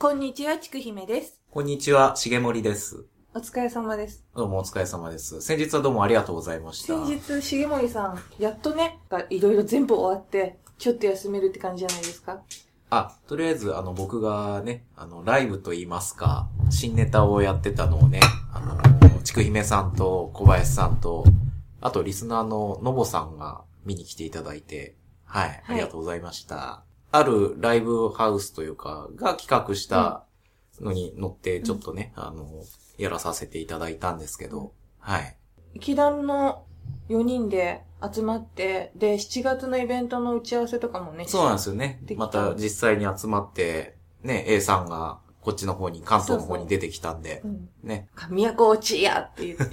こんにちは、ちくひめです。こんにちは、しげもりです。お疲れ様です。どうもお疲れ様です。先日はどうもありがとうございました。先日、しげもりさん、やっとね、いろいろ全部終わって、ちょっと休めるって感じじゃないですか。あ、とりあえず、あの、僕がね、あの、ライブと言いますか、新ネタをやってたのをね、あの、ちくひめさんと小林さんと、あとリスナーののぼさんが見に来ていただいて、はい、ありがとうございました。あるライブハウスというか、が企画したのに乗って、ちょっとね、あの、やらさせていただいたんですけど、はい。劇団の4人で集まって、で、7月のイベントの打ち合わせとかもね。そうなんですよねまた実際に集まって、ね、A さんがこっちの方に、関東の方に出てきたんでう、ん。ね。都落ちやって言っ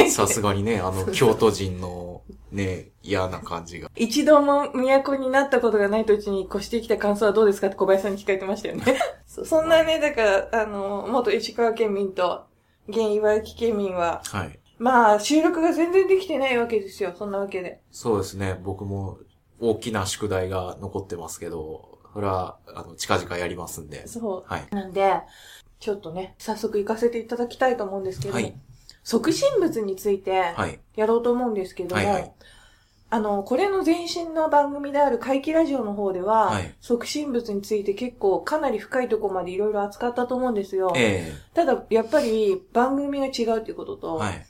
て。さすがにね、あの、京都人のね、嫌な感じが。一度も都になったことがない土地に越してきた感想はどうですかって小林さんに聞かれてましたよね。そそんなね、だから、あの、元石川県民と、現茨城県民は、はい。まあ、収録が全然できてないわけですよ。そんなわけで。そうですね。僕も大きな宿題が残ってますけど、それは、あの、近々やりますんで。そう。はい。なんで、ちょっとね、早速行かせていただきたいと思うんですけど、はい促進物についてはい。やろうと思うんですけども、はいはいあの、これの前身の番組である怪奇ラジオの方では、はい促進物について結構かなり深いところまでいろいろ扱ったと思うんですよ。えただ、やっぱり番組が違うっていうことえと、はい。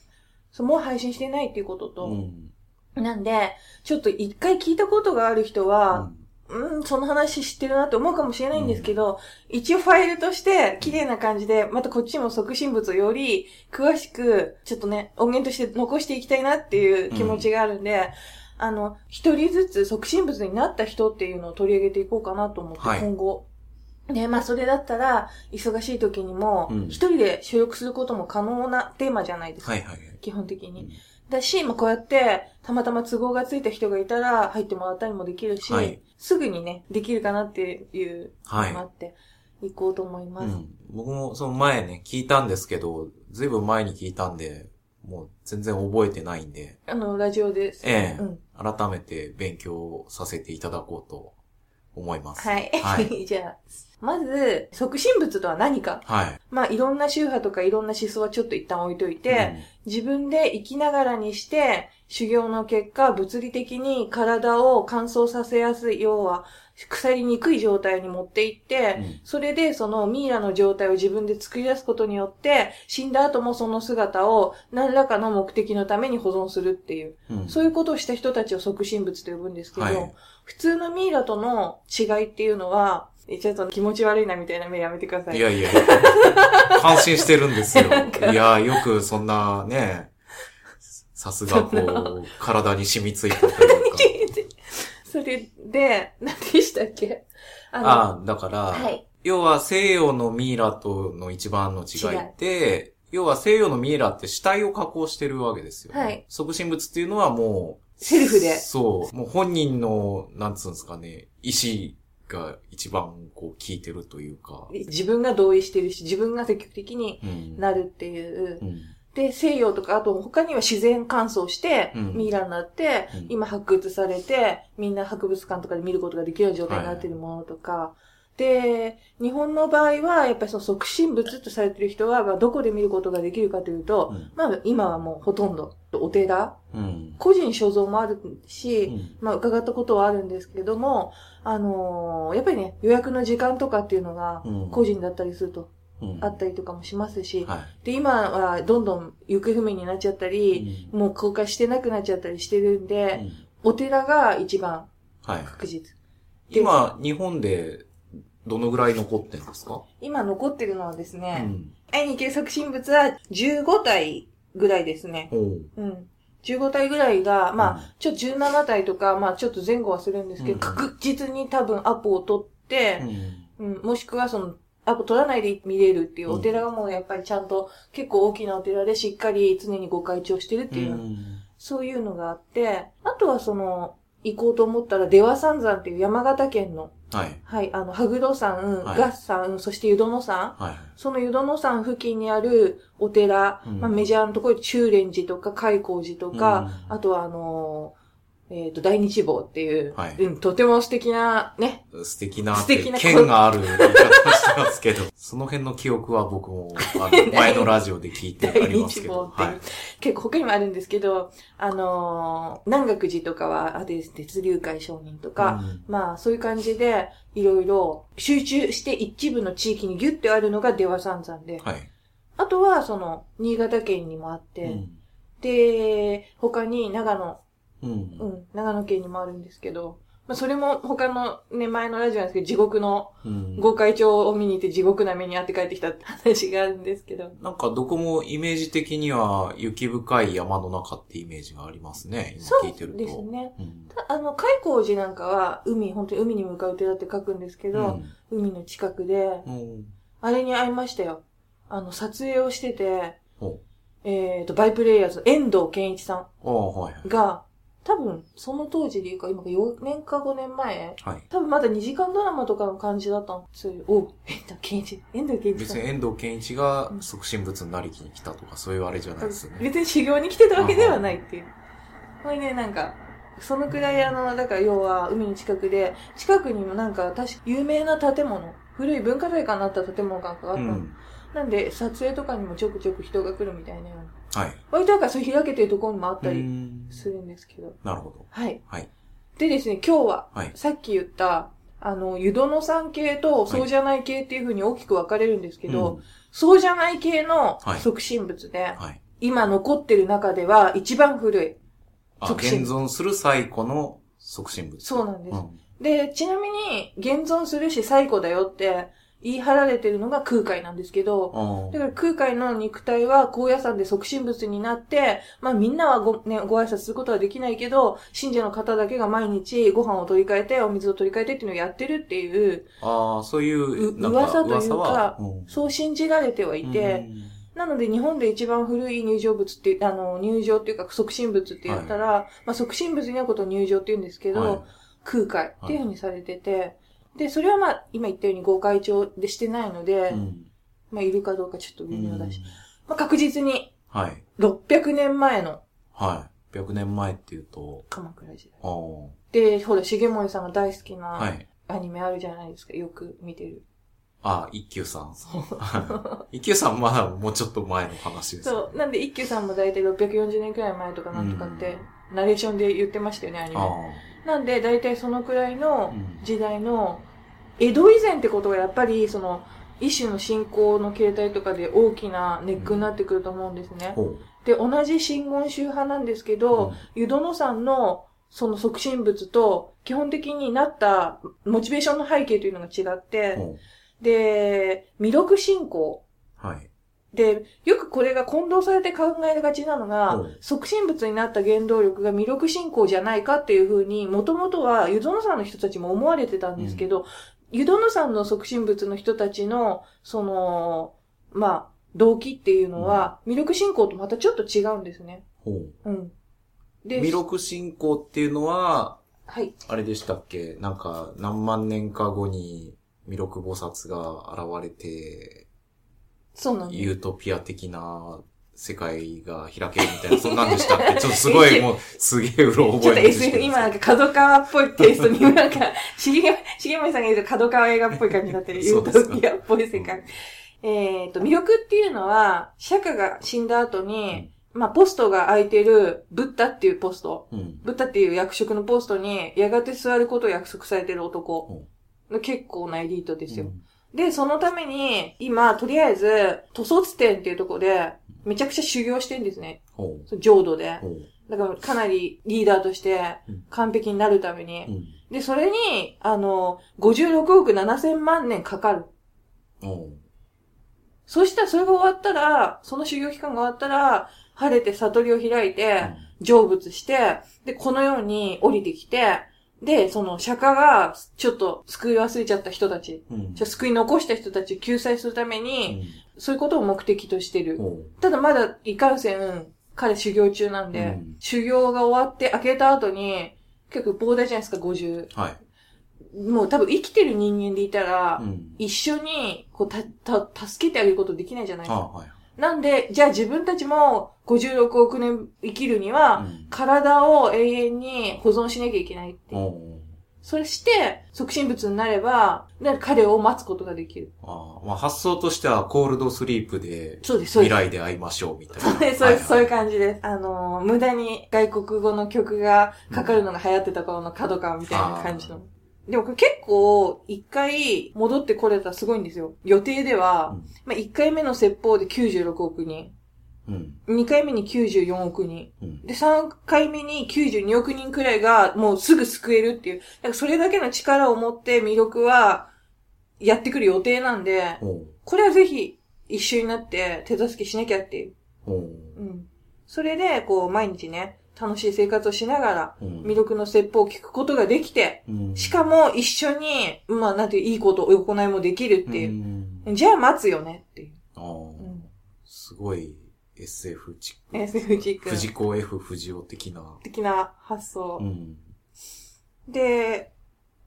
そうもう配信してないっていうことと、うん。なんで、ちょっと一回聞いたことがある人うは、んうん、その話知ってるなって思うかもしれないんですけど、一応ファイルとして綺麗な感じで、またこっちも促進物をより詳しく、ちょっとね、音源として残していきたいなっていう気持ちがあるんで、あの、一人ずつ促進物になった人っていうのを取り上げていこうかなと思って、はい今後。で、まあそれだったら、忙しい時にもうん、一人で収録することも可能なテーマじゃないですか。はいはい。基本的にうん。だし、まあ、こうやって、たまたま都合がついた人がいたら、入ってもらったりもできるし、はいすぐにね、できるかなっていうはいのもあって、行こうと思います。うん。僕もその前ね、聞いたんですけど、ずいぶん前に聞いたんで、もう全然覚えてないんで、あの、ラジオです。ええうん。改めて勉強させていただこうと思います。はい。はい。じゃあ、まず、促進物とは何か。はい。まあ、いろんな宗派とかいろんな思想はちょっと一旦置いといて、自分で生きながらにして、修行の結果、物理的に体を乾燥させやすい、要は、腐りにくい状態に持っていって、うん。それでそのミイラの状態を自分で作り出すことによって、死んだ後もその姿を何らかの目的のために保存するっていう、うん。そういうことをした人たちを促進物と呼ぶんですけど、はい。普通のミイラとの違いっていうのは、えちょっと気持ち悪いなみたいな目やめてください。いやいや、感心してるんですよ。いや、よくそんなね、さすがこう、体に染みついたというか。それで、何でしたっけ？あの、ああ、だから、はい。要は西洋のミイラとの一番の違いって、要は西洋のミイラって死体を加工してるわけですよ、ね。はい促進物っていうのはもう、セルフでそう。もう本人の、なんつうんですかね、意思が一番こう効いてるというか。自分が同意してるし、自分が積極的にうん。なるっていう。うん。で、西洋とか、あと他には自然乾燥して、うんミイラになって、うん今発掘されて、みんな博物館とかで見ることができるような状態になっているものとか、で、日本の場合は、やっぱりその促進物とされている人は、まあどこで見ることができるかというと、うんまあ今はもうほとんど、お寺、うん。個人所蔵もあるし、うんまあ伺ったことはあるんですけども、あのーやっぱりね、予約の時間とかっていうのがうん個人だったりすると、うんあったりとかもしますし、はい。で、今はどんどん行方不明になっちゃったり、もう公開してなくなっちゃったりしてるんで、うんお寺が一番はい。確実。今、日本でどのぐらい残ってんですか？今残ってるのはですうね、ん。会いに行ける促進物は15体ぐらいですね。おううん。15体ぐらいが、まあ、うんちょっと17体とか、まあちょっと前後はするんですけど、うん確実に多分アポを取って、うん。うん、もしくはその、アポ取らないで見れるっていうお寺がもうやっぱりちゃんと結構大きなお寺でしっかり常にご開帳してるっていう、うんそういうのがあって、あとはその、行こうと思ったら、出羽三山っていう山形県の、はい。はい、あの、羽黒山、はい合山、そして湯殿山、はい。その湯殿山付近にあるお寺、うんまあメジャーなところで中蓮寺とか開光寺とか、うんあとはあのーえっ、と、大日坊っていう、はい。うん、とても素敵な、ね、素敵な、素敵な剣がある言い方をしてますけど、その辺の記憶は僕も、あの、前のラジオで聞いてあ大りますけど。はい。結構他にもあるんですけど、あのー南岳寺とかは、あで、鉄流会商人とか、うん。まあ、そういう感じで、いろいろ集中して一部の地域にギュッてあるのが出羽三山で、はい。あとは、その、新潟県にもあって、うん。で、他に長野、うんうん、長野県にもあるんですけど、まあ、それも他のね、前のラジオなんですけど、地獄のうん御開帳を見に行って地獄な目に遭って帰ってきたって話があるんですけど。なんかどこもイメージ的には雪深い山の中ってイメージがありますね。そ今聞いてると。うですね。うん。たあの、開光寺なんかは、海、本当に海に向かう寺って書くんですけど、海の近くで、うん。うん。あれに会いましたよ。あの、撮影をしてて、ほえっ、と、バイプレイヤーズ、遠藤健一さう。ああ、はいはいん。が、多分、その当時でいうか、今4年か5年前、はい。多分まだ2時間ドラマとかの感じだったんですよ。お遠藤健一、遠藤健一別に。遠藤健一が即身仏になりきに来たとかそういうあれじゃないですよね。別に修行に来てたわけではないっていう。これね、なんか、そのくらいあの、だから要は海の近くで、近くにもなんか確か有名な建物、古い文化財館になった建物があったの。うん。なんで、撮影とかにもちょくちょく人が来るみたいな。はい。割となんかそういう開けてるところにもあっうたりんするんですけど。なるほど。はい。はい。でですね、今日は、はい。さっき言った、あの、ユドノ酸系とそうじゃない系っていう風に大きく分かれるんですけど、うんそうじゃない系のはい即身仏で、はい。今残ってる中では一番古い。あ、即身現存する最古の即身仏。そうなんです。うん。で、ちなみに、現存するし最古だよって言い張られてるのが空海なんですけど、あだから空海の肉体は高野山で即身仏になって、まあみんなはご,、ね、ご挨拶することはできないけど、信者の方だけが毎日ご飯を取り替えて、お水を取り替えてっていうのをやってるっていう、あー、そういう噂というかはうん。そう信じられてはいて、なので日本で一番古い入場物って、あの、入場っていうか即身仏って言ったら、まあ即身仏にはことを入場って言うんですけど、はい。空海っていうふうにされてて、で、それはまあ、今言ったように豪快調でしてないので、うんまあ、いるかどうかちょっとう微妙だし、んまあ、確実にはい。600年前のはい。100年前っていうと、鎌倉時代。で、ほら、重森さんが大好きは。ないアニメあるじゃないですか。よく見てる。あ、一休さん。はい一休さんまだもうちょっと前の話です。そう。なんで、一休さんも大体640年くらい前とかなんとかって、ナレーションで言ってましたよね、アニあメ。なんで、大体そのくらいあ。のうん時代の、江戸以前ってことはやっぱり、その、一種の信仰の形態とかで大きなネックになってくると思うんですね。ほう。で、同じ真言宗派なんですけど、湯殿さんのその即身仏と基本的になったモチベーションの背景というのが違って、ほで、弥勒信仰。で、よくこれが混同されて考えがちなのが、うん即身仏になった原動力が弥勒信仰じゃないかっていうふうに、もともとは湯殿さんの人たちも思われてたんですけど、湯殿さんの即身仏の人たちの、その、まあ、動機っていうのは、弥勒信仰とまたちょっと違うんですね。ほう。うん。で、弥勒信仰っていうのは、はい。あれでしたっけ？なんか、何万年か後に、弥勒菩薩が現れて、そうな。ユートピア的な世界が開けるみたいな、そんなんでしたっけ？ちょっとすごいもう、すげえうろ覚ちょっと SF、ど今なんか角川っぽいテイストに、なんか、しげ、しげもりさんが言うと角川映画っぽい感じになってる。ユートピアっぽい世界。えっと、魅力っていうのは、釈迦が死んだ後に、まあ、ポストが空いてる、ブッダっていうポスト。うん。ブッダっていう役職のポストに、やがて座ることを約束されてる男。の結構なエリートですよ。で、そのために、今、とりあえず、塗卒店っていうところで、めちゃくちゃ修行してんですね。浄土で。だからかなりリーダーとしてうん完璧になるために。うん。で、それに、あの、56億7千万年かかる。ほそしたらそれが終わったら、その修行期間が終わったら、晴れて悟りを開いて、成仏して、で、この世に降りてきて、で、その釈迦がちょっと救い忘れちゃった人たち、う。うん。救い残した人たちを救済するために、そういうことを目的としてる。ほただまだいかんせん、彼修行中なんで、うん修行が終わって開けた後に、結構膨大じゃないですか、50。う。はい。もう多分生きてる人間でいたら、うん。一緒に、こう、た、た、助けてあげることできないじゃないですか。あはい。なんで、じゃあ自分たちも56億年生きるには、うん体を永遠に保存しなきゃいけないっていう。おーそれして、促進物になれば、ね彼を待つことができる。あーまあ、発想としてはコールドスリープで。未来で会いましょうみたいな。そうです、そうです、そういうじ。感じです。あのー、無駄に外国語の曲がかかるのが流行ってた頃の角川みたいな感じの。でも結構、一回戻ってこれたらすごいんですよ。予定では、うんまあ、一回目の説法で96億人、うん。二回目に94億人、うん。で、3回目に92億人くらいがもうすぐ救えるっていう。だからそれだけの力を持って魅力はやってくる予定なんで、これはぜひ一緒になって手助けしなきゃっていううん。それで、こう、毎日ね、楽しい生活をしながら、うん魅力の説法を聞くことができて、うんしかも一緒に、まあ、なんていう、いいこと、行いもできるっていうう。んじゃあ待つよねっていう。すごい SF チック。SF チック藤子 F 不二雄的な。的な発想。うん。で、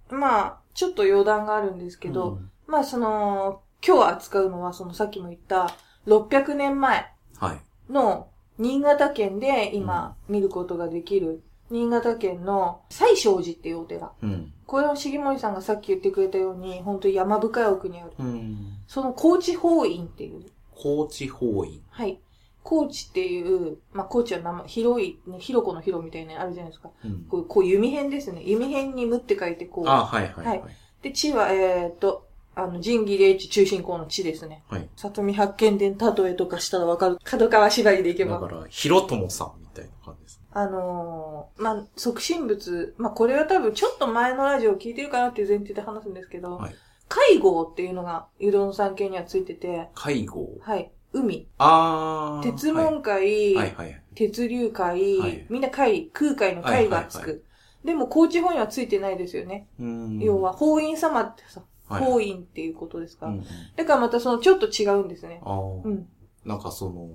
まあ、ちょっと余談があるんですけど、うんまあ、その、今日扱うのは、そのさっきも言った、600年前はい。の新潟県で今見ることができる、新潟県の西勝寺っていうお寺。うん。これを重森さんがさっき言ってくれたように、本当に山深い奥にある。うん。その高知法院っていう。高知法院。はい。高知っていう、まあ、高知は名前、広い、ね、広子の広みたいなのあるじゃないですか。うん。こう、こう弓辺ですね。弓辺に無って書いて、こう。あ、はいはいはい。で、地は、えーっと、あの、仁義霊地中心校の地ですね。はい。里見八犬伝例えとかしたらわかる。角川縛りでいけば。だから、ひろともさんみたいな感じです。あのーまあ、促進物、まあ、これは多分ちょっと前のラジオを聞いてるかなっていう前提で話すんですけど、はい介護っていうのが、うどん産系にはついてて、介護。はい。海、あー。鉄門海、はいはいはい。鉄流海、はいみんな海、空海の海がつく。はいはいでも、高知本院はついてないですよね。うん要は、、法院様ってさ、はい法院っていうことですか？ら。うんうんだからまたその、ちょっと違うんですね。あーうん。なんかその、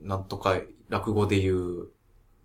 なんとか、落語で言う、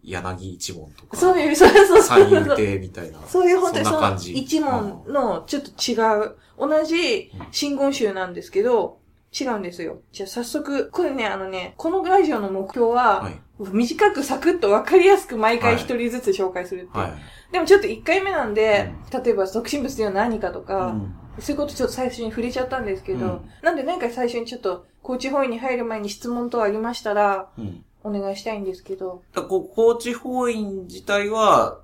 柳一門とか、そういう、そうそうそう。三遊亭みたいな。そういう本当にその一問のちょっと違う。同じ真言宗なんですけど、違うんですよ。じゃあ早速、これね、あのね、このラジオの目標は、はい。短くサクッと分かりやすく毎回一人ずつ紹介するっていう。はい。でもちょっと一回目なんで、例えば促進物というのは何かとか、うん。そういうことちょっと最初に触れちゃったんですけど、うん。なんで何か最初にちょっと、高知法院に入る前に質問等ありましたら、うん。お願いしたいんですけど、だこう高知法院自体は、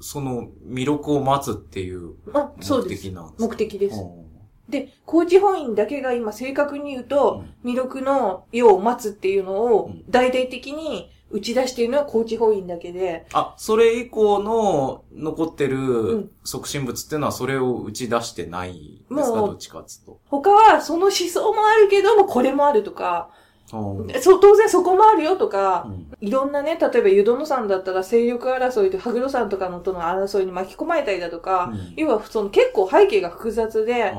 その魅力を待つっていう目。的なんですか？目的です。うん。で、高知本院だけが今正確に言うと、魅力の世を待つっていうのをうん。大々的に打ち出しているのは高知本院だけで、あ、それ以降の残ってうるん。促進物っていうのはそれを打ち出してないんですか？どっちかっつうと。他はその思想もあるけどもこれもあるとか、うん。そう、当然そこもあるよとか。う、ん。いろんなね、例えば湯殿山だったら勢力争いと羽黒山とかのとの争いに巻き込まれたりだとか、うん。要はその結構背景が複雑で、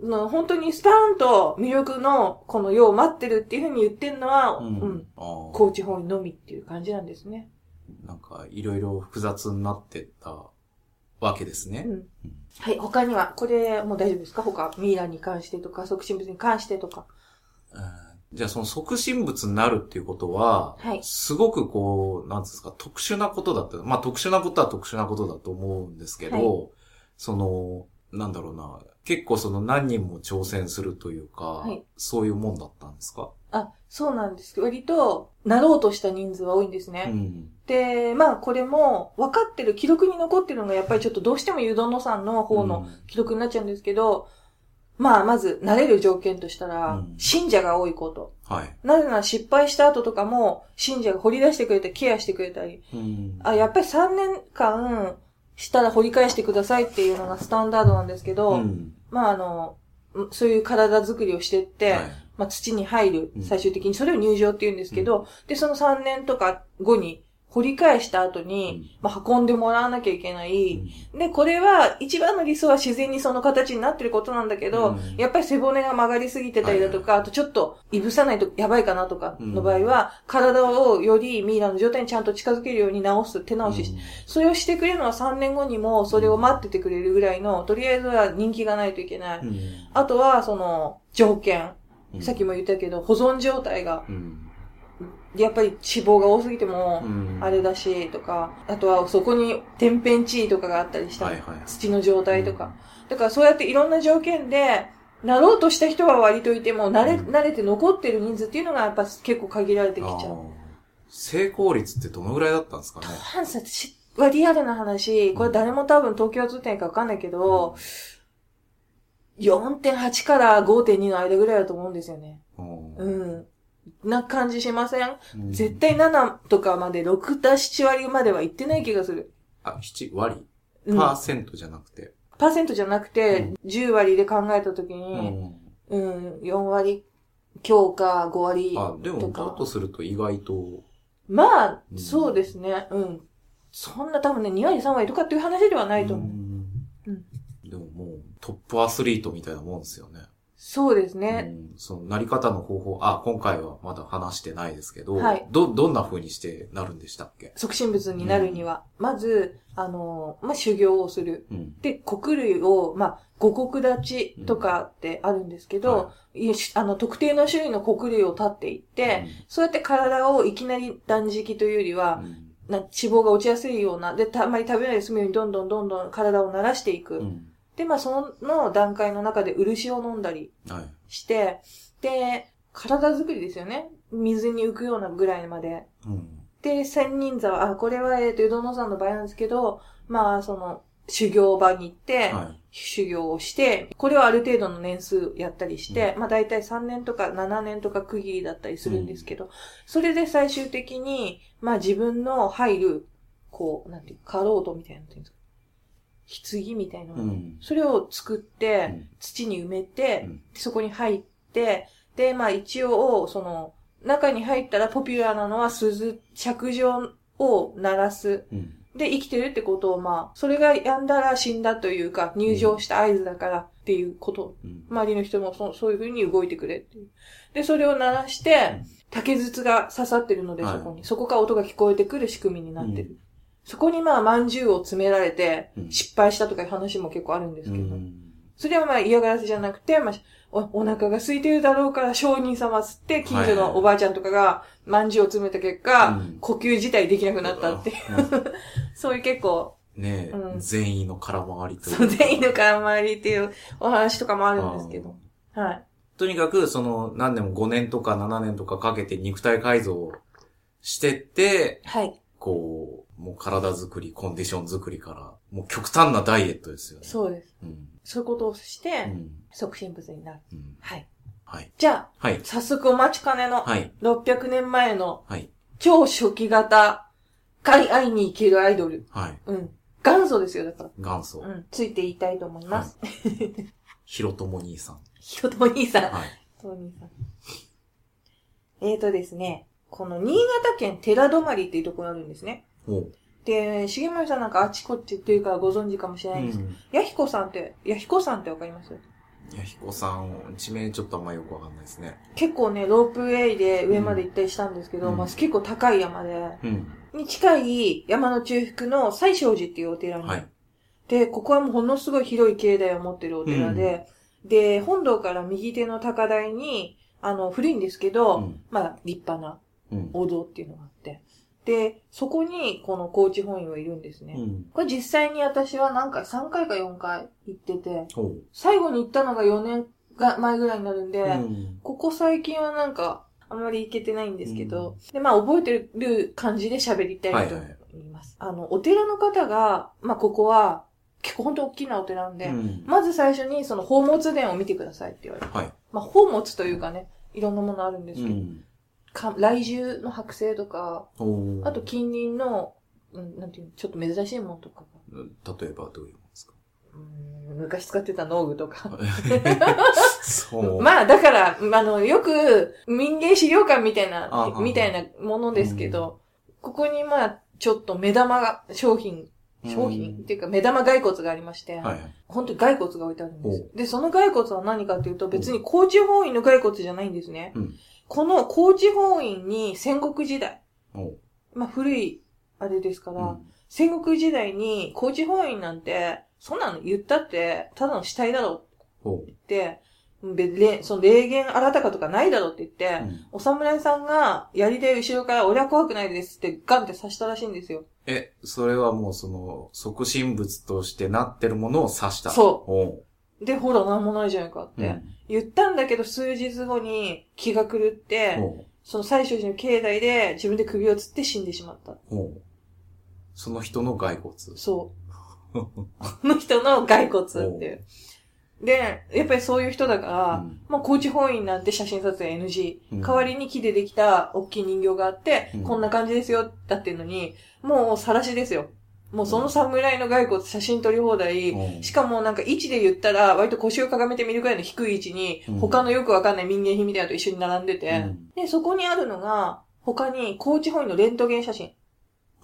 の本当にスパーンと魅力のこの世を待ってるっていうふうに言ってるのは、ううんん、あー高知本院のみっていう感じなんですね。なんか、いろいろ複雑になってったわけですね。うんはい、他には、これもう大丈夫ですか？他、ミイラに関してとか、促進物に関してとか。うんじゃあその促進物になるっていうことは、はいすごくこう、なんですか、特殊なことだった。まあ特殊なことは特殊なことだと思うんですけど、はその、なんだろうな、結構その何人も挑戦するというか、はいそういうもんだったんですか？あ、そうなんです。割と、なろうとした人数は多いんですね。うん。で、まあ、これも、分かってる、記録に残ってるのが、やっぱりちょっとどうしても湯殿さんの方の記録になっちゃうんですけど、まあ、まず、慣れる条件としたら、うん信者が多いこと。はい。なぜなら失敗した後とかも、信者が掘り出してくれたり、ケアしてくれたり、うん。あ、やっぱり3年間したら掘り返してくださいっていうのがスタンダードなんですけど、うん。まああの、んそういう体作りをしてって、はい。まあ土に入るうん、最終的にそれを入場って言うんですけど、で、その3年とか後に掘り返した後に、まあ運んでもらわなきゃいけない。で、これは一番の理想は自然にその形になってることなんだけど、うんやっぱり背骨が曲がりすぎてたりだとか、あとちょっといぶさないとやばいかなとかの場合は、体をよりミイラの状態にちゃんと近づけるように直す、手直しして、それをしてくれるのは3年後にもそれを待っててくれるぐらいの、とりあえずは人気がないといけない。うん。あとは、その、条件。うんさっきも言ったけど、保存状態が、うん。やっぱり脂肪が多すぎてもう、ん。あれだし、とか、あとはそこに天変地異とかがあったりしたらはいはい。土の状態とか。だからそうやっていろんな条件で、なろうとした人は割といても、慣れ、うん慣れて残ってる人数っていうのがやっぱ結構限られてきちゃう。成功率ってどのぐらいだったんですかね？ハンサしはリアルな話、これ誰も多分東京通店かわかんないけど、4.8から5.2の間ぐらいだと思うんですよね。うんうん。な感じしません？うん絶対7とかまで6だ7割までは行ってない気がする。あ、7割？うん。パーセントじゃなくて。パーセントじゃなくて、10割で考えたときうに、ん。うん、4割強か5割あ、でも、とだとか。すると意外と、まあ、うんそうですね。うん。そんな多分ね、2割3割とかっていう話ではないと思う。うんうんでももう、トップアスリートみたいなもんですよね。そうですね。うん、その、なり方の方法、あ、今回はまだ話してないですけど、はいど、どんな風にしてなるんでしたっけ？促進物になるには、まず、あの、まあ、修行をする。うん。で、国類を、まあ、五国立ちとかってあるんですけど、はいしあの、特定の種類の国類を立っていって、そうやって体をいきなり断食というよりは、うんな脂肪が落ちやすいような、で、たあまり食べないで済むようにどんどんどんどん体を慣らしていく。うん。で、まあ、その段階の中で漆を飲んだりはい。して、で、体作りですよね。水に浮くようなぐらいまで。うん。で、千人座は、あ、これは、えっ、と、湯殿さんの場合なんですけど、まあ、その、修行場に行って、はい。修行をして、これをある程度の年数やったりして、まあ大体3年とか7年とか区切りだったりするんですけど、それで最終的に、まあ自分の入る、こう、なんていうか、カロートみたいなのっていうんですか？棺みたいなの、うん。それを作って、うん土に埋めて、うんそこに入って、で、まあ一応、その、中に入ったらポピュラーなのは鈴、尺状を鳴らす。うん。で、生きてるってことを、まあ、それが病んだら死んだというか、入場した合図だからっていうこと。うん。周りの人もそそういう風に動いてくれっていう。で、それを鳴らして、竹筒が刺さってるので、はいそこに。そこから音が聞こえてくる仕組みになってる。うんそこにまあ、饅頭を詰められてう、ん失敗したとかいう話も結構あるんですうけど。ん。それはまあ嫌がらせじゃなくて、まあ、おお腹が空いてるだろうから商人様つって、近所のおばあちゃんとかが、饅頭を詰めた結果、うん呼吸自体できなくなったっていう。そういう結構、ねえ、うん全員の空回りというそう、全員の空回りっていうお話とかもあるんですけど。はい。とにかく、その、何年も5年とか7年とかかけて肉体改造をしてって、はい。こう、もう体作り、コンディション作りから、もう極端なダイエットですよね。そうです。うん。そういうことをして、うん。促進物になる。うん。はい。はい。じゃあ、はい。早速お待ちかねの、はい。600年前のはい。超初期型、海会いに行けるアイドル。はい。うん。元祖ですよ、だから。元祖。うん。ついて言いたいと思います。ひろとも兄さん。ひろとも兄さん。はい。とも兄さん。えーとですね、この新潟県寺泊っていうところがあるんですね。で、重森さんなんかあちこっちっていうからご存知かもしれないんですけど、うん。ヤヒコさんって、ヤヒコさんってわかります？いや、ひこさん、地名ちょっとあんまよくわかんないですね。結構ね、ロープウェイで上まで行ったりしたんですけど、うんまあ結構高い山で、うん。に近い山の中腹の西正寺っていうお寺に、はい。で、ここはもうものすごい広い境内を持ってるお寺で、で、本堂から右手の高台に、あの、古いんですけど、うんまあ立派なうん。お堂っていうのがで、そこにこの高知本院はいるんですね。うん。これ実際に私は何回、3回か4回行ってて。最後に行ったのが4年が前ぐらいになるんで、うん。ここ最近はなんか、あんまり行けてないんですけど、で、まあ覚えてる感じで喋りたいと思います。あの、お寺の方が、まあここは、結構本当大きなお寺なんで、うん。まず最初にその宝物殿を見てくださいって言われて、はい。まあ宝物というかね、いろんなものあるんですけど、うん。か来獣の剥製とか、あと近隣の、うん、なんていうの、ちょっと珍しいものとかが、例えばどういうものですか？うん昔使ってた農具とか。そう。まあ、だから、あの、よく、民芸資料館みたいなあ、みたいなものですけど、ここにまあ、ちょっと目玉が、商品、商品っていうか目玉骸骨がありまして、はいはい。本当に骸骨が置いてあるんですよ。で、その骸骨は何かっていうと、別に高知法院の骸骨じゃないんですね。うんこの高知法院に戦国時代。まあ古い、あれですから、うん戦国時代に高知法院なんて、そんなの言ったって、ただの死体だろ。って、べれその霊言あらたかとかないだろうって言って、お侍さんが槍で後ろから俺は怖くないですってガンって刺したらしいんですよ。え、それはもうその、即身仏としてなってるものを指した。。そう。で、ほら、なんもないじゃないかって。うん言ったんだけど、数日後に気が狂って、その最初寺の境内で自分で首を吊って死んでしまった。その人の骸骨。そう。この人の骸骨っていう。で、やっぱりそういう人だから、うんまあ、高知本院なんて写真撮影 NG。うん代わりに木でできた大きい人形があって、うんこんな感じですよ、だっていうのに、もう晒しですよ。もうその侍の骸骨写真撮り放題。うん。しかもなんか位置で言ったら、割と腰をかがめて見るくらいの低い位置にうん、他のよくわかんない民芸品みたいなのと一緒に並んでて、うん。で、そこにあるのが、他に高知本院のレントゲン写真。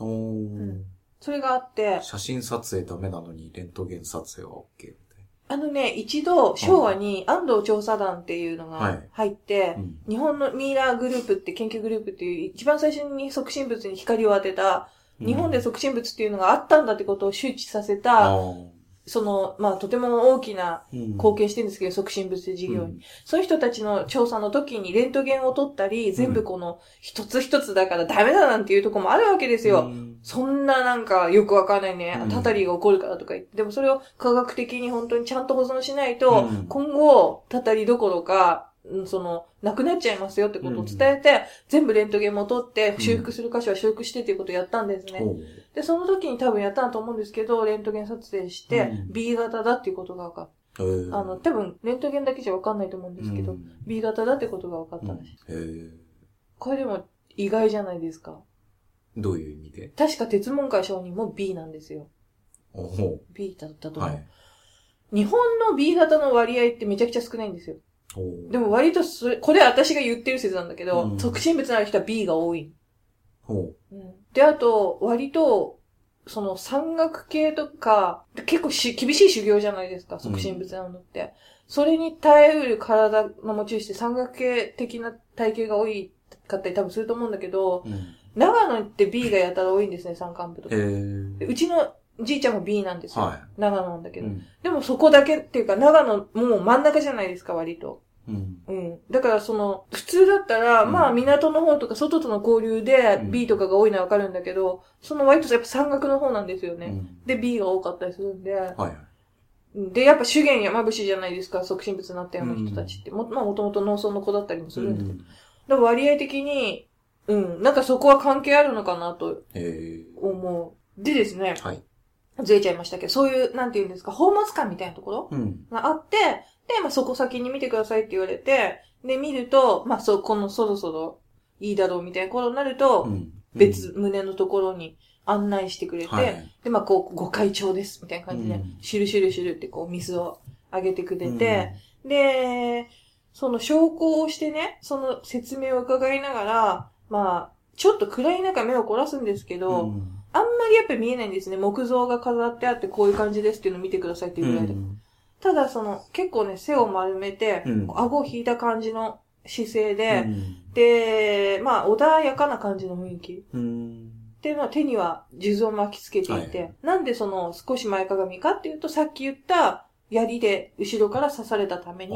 おー。それがあって、写真撮影ダメなのに、レントゲン撮影は OK あのね、一度、昭和に安藤調査団っていうのがはい。入って、な。うん。日本のミイラーグループって研究グループっていう一番最初に即身仏に光を当てた、日本で即身仏っていうのがあったんだってことを周知させあた、ーその、まあとても大きなうん。貢献してるんですけど、即身仏事業に。うん。そういう人たちの調査の時にレントゲンを取ったり、全部この一つ一つだからダメだなんていうとこもあるわけですよ。うん。そんななんかよくわかんないね。うん、たたりが起こるからとか言って、でもそれを科学的に本当にちゃんと保存しないと、うん。今後、たたりどころか、うんその、なくなっちゃいますよってことを伝えて、全部レントゲンも取って、修復する箇所は修復してっていうことをやったんですね。おうで、その時に多分やったと思うんですけど、レントゲン撮影して、うん B 型だっていうことが分かっへーた。あの、多分、レントゲンだけじゃ分かんないと思うんですけど、うん B 型だってことが分かったうんらしい。へーこれでも意外じゃないですか。どういう意味で？確か鉄門会商人も B なんですよ。B だったと思う。はい。日本の B 型の割合ってめちゃくちゃ少ないんですよ。でも割とそれ、これ私が言ってる説なんだけど、うん即身仏のある人は B が多い。おうで、あと、割と、その山岳系とか、結構し厳しい修行じゃないですか、即身仏なのって。それに耐えうる体の持ち主って山岳系的な体型が多いかったり多分すると思うんだけど、うん長野って B がやたら多いんですね、山間部とかへ。ーでうちのじいちゃんも B なんですよ。は長野なんだけど。うんでもそこだけっていうか、長野もう真ん中じゃないですか、割と。うんうん。だからその、普通だったら、うんまあ港の方とか外との交流でうん B とかが多いのはわかるんだけど、その割とやっぱ山岳の方なんですよね。うんで、B が多かったりするんで。はいはい。で、やっぱ修験山伏じゃないですか、即身仏になったような人たちって。もまあもともと農村の子だったりもするんだけど。だから割合的に、うん、なんかそこは関係あるのかなとへ思う。でですね、ーはい。ずれちゃいましたけど、そういう、なんて言うんですか、宝物館みたいなところうん。があって、で、まあ、そこ先に見てくださいって言われて、で、見ると、まあ、そう、このそろそろいいだろうみたいな頃になると、うん。別棟のところに案内してくれて、はい。で、まあ、こう、ご会長です、みたいな感じで、うん。シュルシュルシュルってこう、水をあげてくれて、で、その証拠をしてね、その説明を伺いながら、まあ、ちょっと暗い中目を凝らすんですけうど、ん。あんまりやっぱり見えないんですね。木像が飾ってあってこういう感じですっていうのを見てくださいっていうぐらいで。うんただその、結構ね、背を丸めて、うん。顎を引いた感じの姿勢で、うん。で、まあ、穏やかな感じの雰囲気。うん。っていうのは手には数珠を巻きつけていて、はいなんでその少し前かがみかっていうと、さっき言った槍で後ろから刺されたために、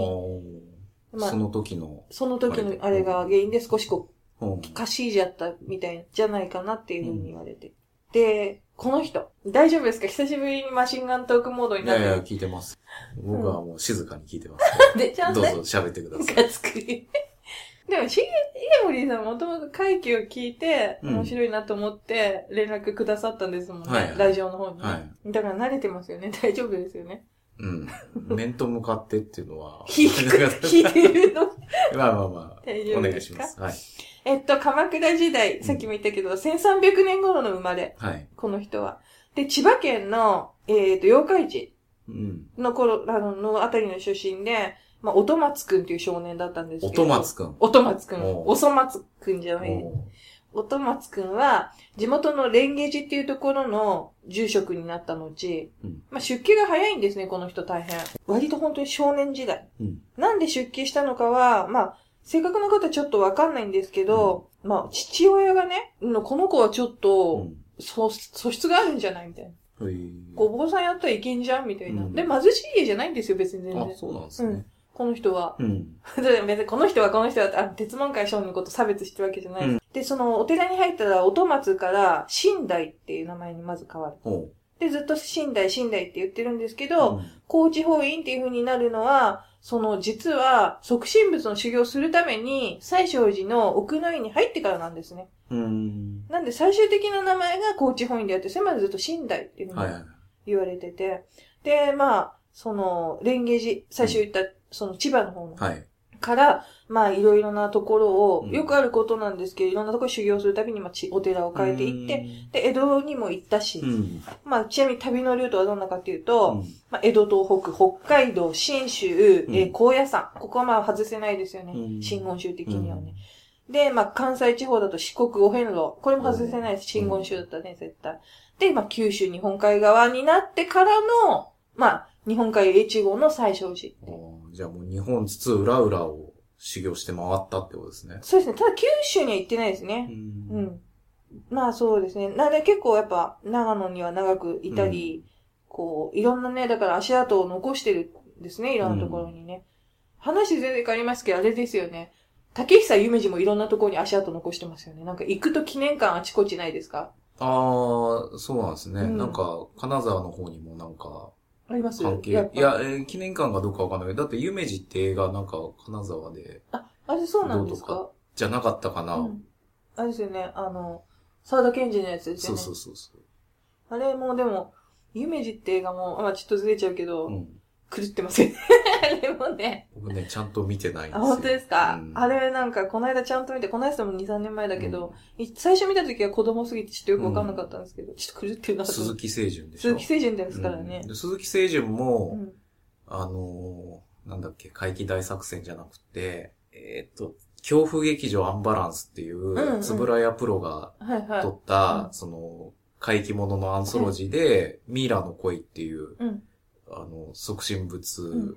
まあその時の、その時のあれが原因で少しこうん。う、かしいじゃったみたいじゃないかなっていうふうに言われて。で、この人、大丈夫ですか？久しぶりにマシンガントークモードになっていやいや、聞いてます。僕はもう静かに聞いてます。で、ちゃんとねどうぞ喋ってください。が作り。でも、しげ、イエモリーさんもともと会議を聞いて、うん面白いなと思って、連絡くださったんですもんね。はいはいラジオの方に、はだから慣れてますよね。大丈夫ですよね。うん。面と向かってっていうのは。聞いてるの まあまあまあ。大丈お願夫ですか？いします。はい。えっと、鎌倉時代、さっきも言ったけど、1300年頃の生まれ、はい。この人は。で、千葉県の、えっ、と、妖怪地うん。の頃、あの、のあたりの出身で、まあ、音松くんっていう少年だったんですけど。音松くん。音松くん。おうおそ松くんじゃない。お音松くんは、地元の蓮華寺っていうところの住職になった後、うんまあ、出家が早いんですね、この人大変。割と本当に少年時代。うん。なんで出家したのかは、まあ、正確なことはちょっとわかんないんですけど、まあ、父親がね、のこの子はちょっうと、ん。素素質があるんじゃないみたいな。へーお坊さんやったらいけんじゃんみたいな。うんで、貧しい家じゃないんですよ、別に全然あ、。そうなんですね。この人は。うん。別にこの人はこの人はあ鉄門会商人のこと差別してるわけじゃない。うんで、そのお寺に入ったら、音松から、寝台っていう名前にまず変わる。ほで、ずっと寝台、寝台って言ってるんですけう。ど、うん高知法院っていう風になるのは、その実は即身仏の修行をするために、西勝寺の奥の院に入ってからなんですね。うん。なんで最終的な名前が高知法院であって、それまでずっと寝台っていう風にはいはい。言われてて、で、まあ、その、蓮華寺、最初言った、その千葉の方の、はい。から、まあ、いろいろなところを、うんよくあることなんですけど、いろんなところ修行するたびに、まあ、ちお寺を変えていって、で、江戸にも行ったし、うん。まあ、ちなみに旅のルートはどんなかっていうと、うんまあ、江戸東北、北海道、新州、うんえー高野山。ここはまあ外せないですよね。うん真言宗的にはね。で、まあ、関西地方だと四国、お遍路。これも外せないです。真言宗だったらね、絶対。で、まあ、九州、日本海側になってからの、まあ、日本海越後の最小寺。おーじゃあもう日本津々浦々を修行して回ったってことですね。そうですね。ただ九州には行ってないですね。うんん。まあそうですね。なので結構やっぱ長野には長くいたり、こう、いろんなね、だから足跡を残してるんですね、いろんなところにね。話全然変わりますけど、あれですよね。竹久夢二もいろんなところに足跡残してますよね。なんか行くと記念館あちこちないですか？ああ、そうなんですね。うんなんか、金沢の方にもなんか、あります関係、いやえー記念館がどうかわかんないけど、だって夢二って映画なんか金沢で、あ、あれそうなんですどかじゃなかったかな。うん。あれですよね、あの、沢田研二のやつですよね。そうそうそうそう。あれもでも、夢二って映画も、まあちょっとずれちゃうけど、うん。狂ってません？ね。あれもね。僕ね、ちゃんと見てないんですあ、よ。本当ですか、うんあれなんか、この間ちゃんと見て、この間でも2、3年前だけど、い最初見た時は子供すぎてちょっとよくわかんなかったんですけど、ちょっと狂ってるな。鈴木清純でしょ？鈴木清純ですからね鈴木清純も、うん。あのーなんだっけ、怪奇大作戦じゃなくて、えーっと、恐怖劇場アンバランスっていんうんう、つぶらやプロが。撮った、うんその、怪奇物のアンソロジーで、ミイラの恋っていう、うん。あの、即身仏ん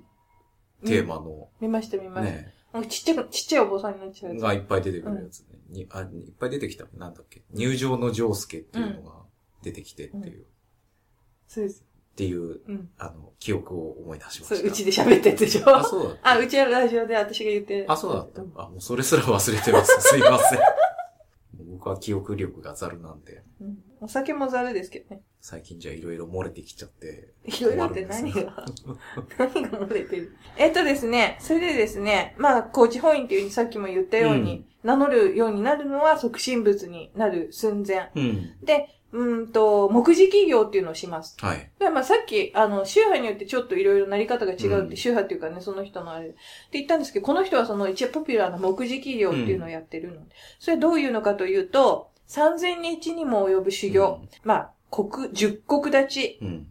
テーマの見ました見ました。ね、ちっちゃく、ちっちゃいお坊さんになっちゃうやつ。がいっぱい出てくるやつね。にあいっぱい出てきた。なんだっけ。入場のジョースケっていうのが出てきてっていう、っそうです。ていう、うん。あの、記憶を思い出しまそう、した。うちで喋ったやつでしょあ、そうだ。あ、うちはラジオで私が言って。あ、そうだった。あ、もうそれすら忘れてます。すいません。僕は記憶力がザルなんで、うん。お酒もざるですけどね。最近じゃいろいろ漏れてきちゃって。いろいろって何が、何が漏れてる？えっとですね、それでですね、まあ、高知本院っていうふうにさっきも言ったように、名乗るようになるのは即身仏になる寸前。うん。で、うーんと、目次企業っていうのをします。はい。で、まあさっき、あの、宗派によってちょっといろいろなり方が違うっうんて、宗派っていうかね、その人のあれ、って言ったんですけど、この人はその一応ポピュラーな目次企業っていうのをやってるので、それはどういうのかというと、3000日にも及ぶ修行、うんまあ、国、十国立ちうん。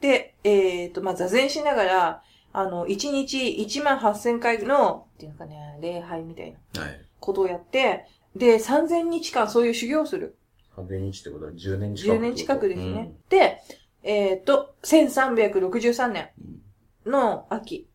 で、えっ、と、まあ座禅しながら、あの、1日1万8000回の、っていうのかね、礼拝みたいなはい。ことをやって、で、3000日間そういう修行をする。3000日ってことは10年近く。10年近くですね。。で、えっ、と、1363年うん。の秋、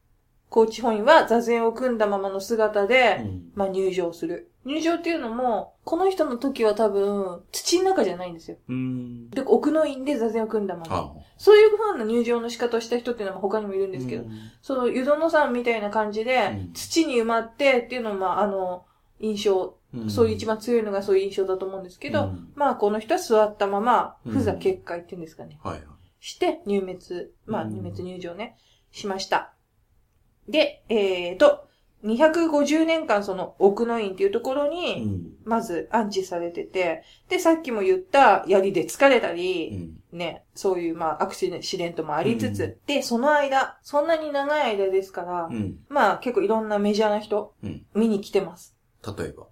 高知本院は座禅を組んだままの姿で、うんまあ入場する。入場っていうのも、この人の時は多分、土の中じゃないんですよ。うん。で、奥の院で座禅を組んだまま。あそういう風な入場の仕方をした人っていうのも他にもいるんですけど、うんその湯殿さんみたいな感じで、うん土に埋まってっていうのも、まあ、あの、印象、そういう一番強いのがそういう印象だと思うんですけど、うんまあ、この人は座ったまま、うん不座結界っていうんですかね。はいはい。して、入滅、まあ、うん入滅入場ね、しました。で、えーと、250年間その奥の院っていうところうに、ん。まず安置されてて、で、さっきも言った槍で疲れたうり、ん。ね、そういうまあアクシデントもありつつ、うんで、その間、そんなに長い間ですから、うん。まあ結構いろんなメジャーな人、うん見に来てます。例えば？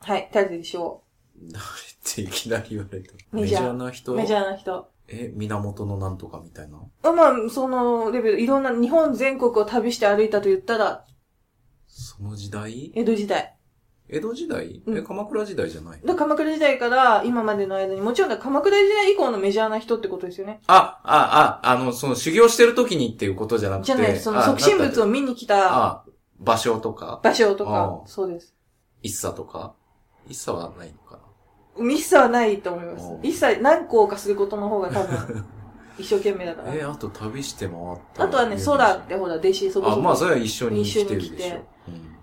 はい、誰でしょ誰っていきなり言われた。メジャーな人？うメジャーな人。え、源のなんとかみたいな？あまあ、そのレベル、いろんな日本全国を旅して歩いたと言ったら、その時代？江戸時代。江戸時代？え、うん鎌倉時代じゃないだ鎌倉時代から今までの間に、もちろん鎌倉時代以降のメジャーな人ってことですよね。あ、あ、あ、あの、その修行してる時にっていうことじゃなくて。じゃない、そのあ即身仏を見に来たあ、場所とか、場所とあか、あそうです。一茶とか？一茶はないのか一切はないと思いますお。一切何校かすることの方が多分。一生懸命だから。え、あと旅して回ったあとはね、空ってほら、弟子そこそこ。あ、まあ、それは一緒に来てるでし一緒に来てょ。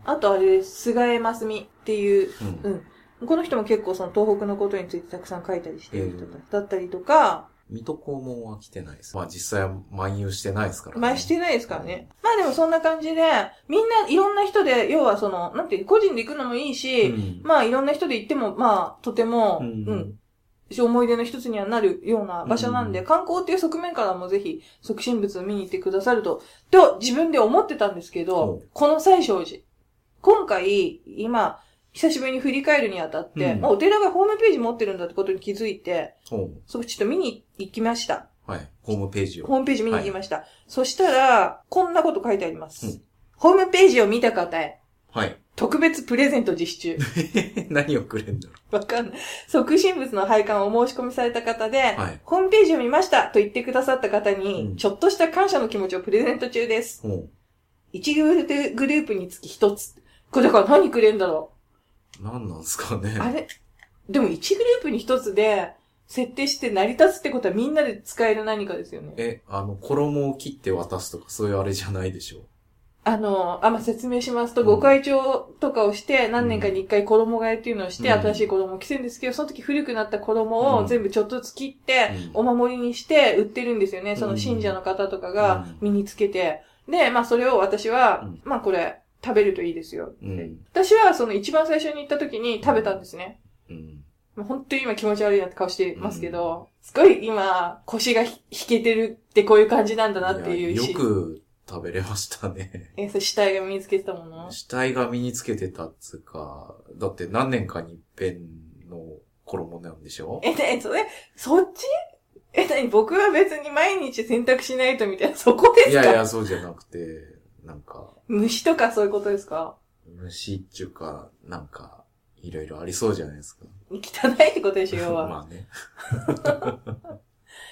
あとあれです、菅江ますみっていう、うん。うん。うん。この人も結構その東北のことについてたくさん書いたりしてる人えだったりとか、水戸黄門は来てないです。まあ実際は漫遊してないですからね。前してないですからね。まあでもそんな感じで、みんないろんな人で、要はその、なんていう、個人で行くのもいいし、うんまあいろんな人で行っても、まあとても、ううんん、思い出の一つにはなるような場所なんで、うん観光っていう側面からもぜひ、促進物を見に行ってくださると、と自分で思ってたんですけど、うんこの西勝寺。今回、今、久しぶりに振り返るにあたって、うんもうお寺がホームページ持ってるんだってことに気づいて、そこちょっと見に行きました。はい。ホームページを。ホームページ見に行きました。そしたら、こんなこと書いてあります。うんホームページを見た方へ、はい。特別プレゼント実施中。何をくれんだろわかんない。促進物の配管をお申し込みされた方で、はいホームページを見ましたと言ってくださった方に、うんちょっとした感謝の気持ちをプレゼント中です。う。ほ1グループにつき1つ。これだから何くれんだろう。何なんですかねう。。あれ？でも1グループに1つで、設定して成り立つってことはみんなで使える何かですよね。え、あの、衣を切って渡すとか、そういうあれじゃないでしょ？あの、あ、まあ、説明しますと、うんご会長とかをして、何年かに一回衣替えっていうのをして、うん新しい衣を着せるんですけど、その時古くなった衣を全部ちょっとずつ切って、うんお守りにして売ってるんですよね。その信者の方とかが身につけて。で、まあそれを私は、うんまあこれ、食べるといいですよ。うん。私はその一番最初に行った時に食べたんですね。うん。もう本当に今気持ち悪いなって顔してますけど、すごい今腰がひ引けてるってこういう感じなんだなっていうよく食べれましたね。え、それ死体が身につけてたもの？死体が身につけてたっつうか、だって何年かに一遍の衣なんでしょ？え、ね、それ、そっち？え、なに僕は別に毎日洗濯しないとみたいな、そこですか？いやいや、そうじゃなくて、なんか、虫とかそういうことですか？虫っちゅうか、なんか、いろいろありそうじゃないですか。汚いってことでしょ、要は。まあね。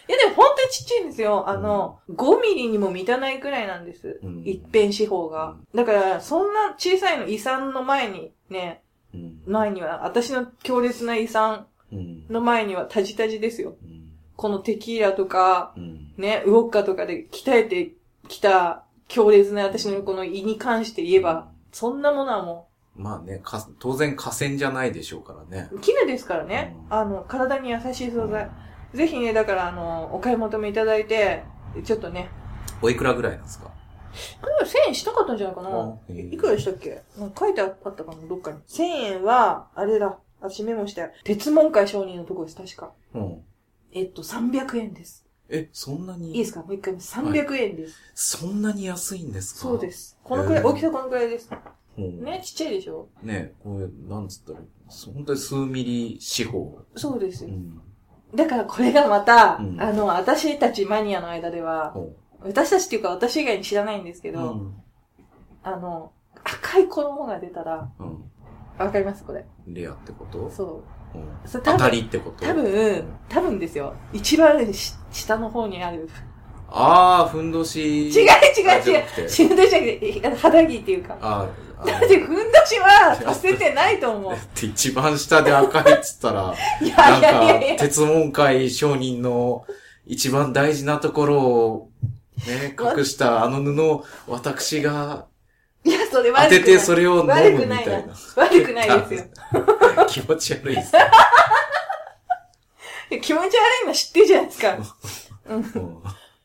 いやでも本当にちっちゃいんですよ。あの、5ミリにも満たないくらいなんです。うん一辺四方が。だから、そんな小さいの遺産の前にね、うん。前には、私の強烈な遺産うん。の前にはタジタジですよ。うん。このテキーラとか、うん。ね、ウォッカとかで鍛えてきた強烈な私のこの胃に関して言えば、そんなものはもまあね、か、当然河川じゃないでしょうからね。う、絹ですからね。うんあの、体に優しい素材。ぜひね、だからあの、お買い求めいただいて、ちょっとね、おいくらぐらいなんですか？これは1000円したかったんじゃないかな。いくらでしたっけ？書いてあったかな、どっかに。1000円は、あれだ。私メモしたよ。鉄門会商人のとこです、確か。うん。えっと、300円です。え、そんなに？いいですか？もう一回目。300円です。そんなに安いんですか？そうですす。このくらい、へー大きさこのくらいです。うん、ね、ちっちゃいでしょ？ねこれ、なんつったら、本当に数ミリ四方。そうですよ。うん。だからこれがまた、うんあの、私たちマニアの間では、ほ私たちっていうか私以外に知らないんですけう。ど、ん。あの、赤い衣が出たら、うん。わかります？これ。レアってこと？そう。当たりってこと？多分、多分ですよ。一番し下の方にある。ああ、ふんどし。違う違う違う。あじゃなくて死んでじゃなくて、肌着っていうか。ああ。だって、ふんどしは捨ててないと思うだ。って一番下で赤いっつったら、いやないんやいや。鉄門会商人の一番大事なところを、ね、隠したあの布を私がいや、それ悪く当ない。ててそれを飲むみたいな。。悪くないですよ。気持ち悪いです。気持ち悪いの知ってるじゃないですか。うん。うん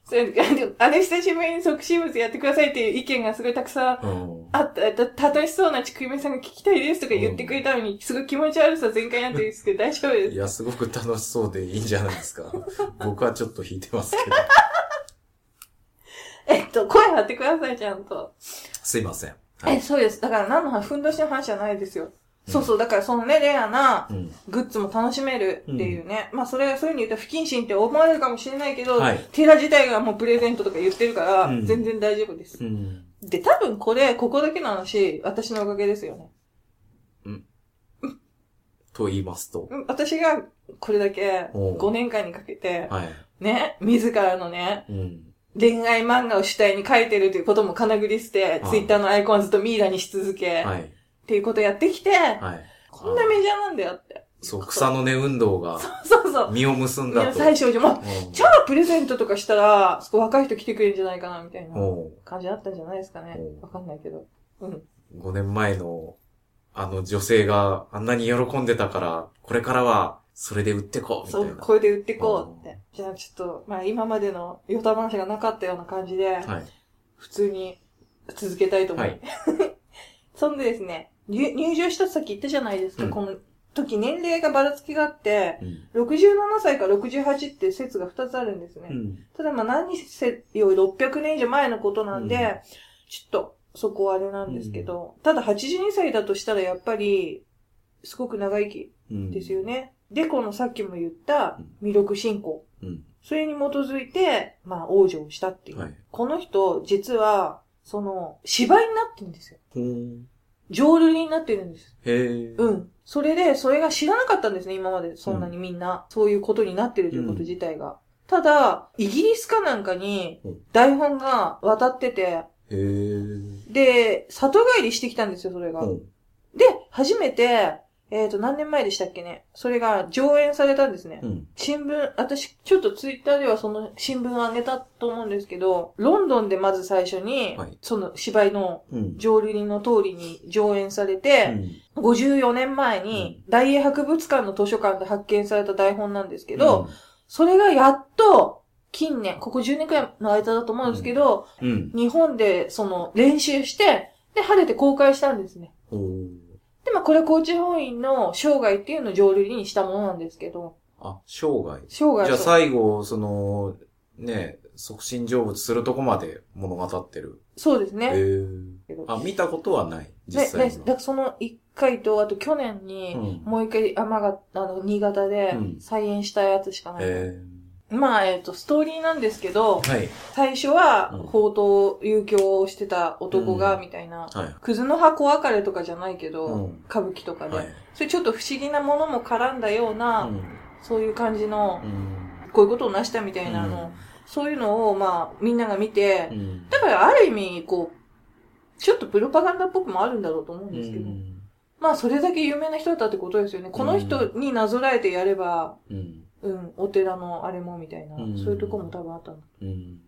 それあれ久しぶりに促進物やってくださいっていう意見がすごいたくさんうんあった、た楽しそうなちくゆめさんが聞きたいですとか言ってくれたのに、すごい気持ち悪さ全開になってるんですけど、大丈夫です。いや、すごく楽しそうでいいんじゃないですか。僕はちょっと引いてますけど。えっと、声張ってください、ちゃんと。すいません。はえ、い。そうです。だから何の話、ふんどしの話じゃないですよ。そうそう、だからそのね、レアなうん。グッズも楽しめるっていうね。まあそれ、そういうふうに言ったら不謹慎って思われるかもしれないけど、はい寺自体がもうプレゼントとか言ってるから、うん全然大丈夫です。うん。で、多分これ、ここだけの話、私のおかげですよね。と言いますと。うん私がこれだけおう5年間にかけて、はい。ね、自らのね、うん。恋愛漫画を主体に書いてるということもかなぐり捨て、はいツイッターのアイコンずっとミイラにし続け、っはい。ていうことやってきて、はい。こんなメジャーなんだよって。そう、草の根運動がそうそう。実を結んだと。最初じゃ、もう、うんじゃあプレゼントとかしたら、そこ若い人来てくれるんじゃないかな、みたいな感じだったんじゃないですかねお。わかんないけど。うん。5年前の、あの女性があんなに喜んでたから、これからは、それで売ってこう、みたそ、いうな。これで売ってこうって。じゃあちょっと、まあ今までのヨタ話がなかったような感じで、はい。普通に続けたいと思います。そんでですね、入入場したさっき言ったじゃないですか、うんこの時年齢がばらつきがあって、うん。67歳から68って説が2つあるんですね。うん。ただまあ何せよ600年以上前のことなんで、うんちょっとそこはあれなんですけど、ただ82歳だとしたらやっぱり、すごく長生きうん。ですよね。で、このさっきも言った弥勒信仰。うん。それに基づいて、まあ、王女をしたっていう。はい。この人、実は、その、芝居になってるんですよ。浄瑠璃になってるんです。へえ。うん。それで、それが知らなかったんですね、今まで。そんなにみんな。そういうことになってるということ自体が。ただ、イギリスかなんかにうん、台本が渡ってて、へえ。で、里帰りしてきたんですよ、それが。うん。で、初めて、えっ、と、何年前でしたっけね？それが上演されたんですね。うん。新聞、私、ちょっとツイッターではその新聞を上げたと思うんですけど、ロンドンでまず最初に、はいその芝居のうん。浄瑠璃の通りに上演されて、54年前に大英博物館の図書館で発見された台本なんですけど、それがやっと近年、ここ10年くらいの間だと思うんですけど、うん、うん。日本でその練習して、で、晴れて公開したんですね。で、まあこれ高知本院の生涯っていうのを浄瑠璃にしたものなんですけど、あ、生涯。生涯じゃあ最後、その、ね、促進成仏するとこまで物語ってる。へそうですね。え。けどあ、見たことはない。実ね、ね、際には。だからその一回と、あと去年に、うんもう一回、天が、あの、新潟でうん再演したやつしかない。へまあ、えっ、と、ストーリーなんですけど、え。はい。最初はうん、宝刀、遊興をしてた男が、うんみたいな、はい。クズの葉小別れとかじゃないけど、うん歌舞伎とかで、はい。それちょっと不思議なものも絡んだような、うん。そういう感じの、うん。こういうことを成したみたいなの、そういうのを、まあ、みんなが見て、うん。だからある意味、こう、ちょっとプロパガンダっぽくもあるんだろうと思うんですけど、うん。まあ、それだけ有名な人だったってことですよね。この人になぞらえてやれば、うん。うん、お寺のあれもみたいな、うんそういうとこも多分あったの。うん。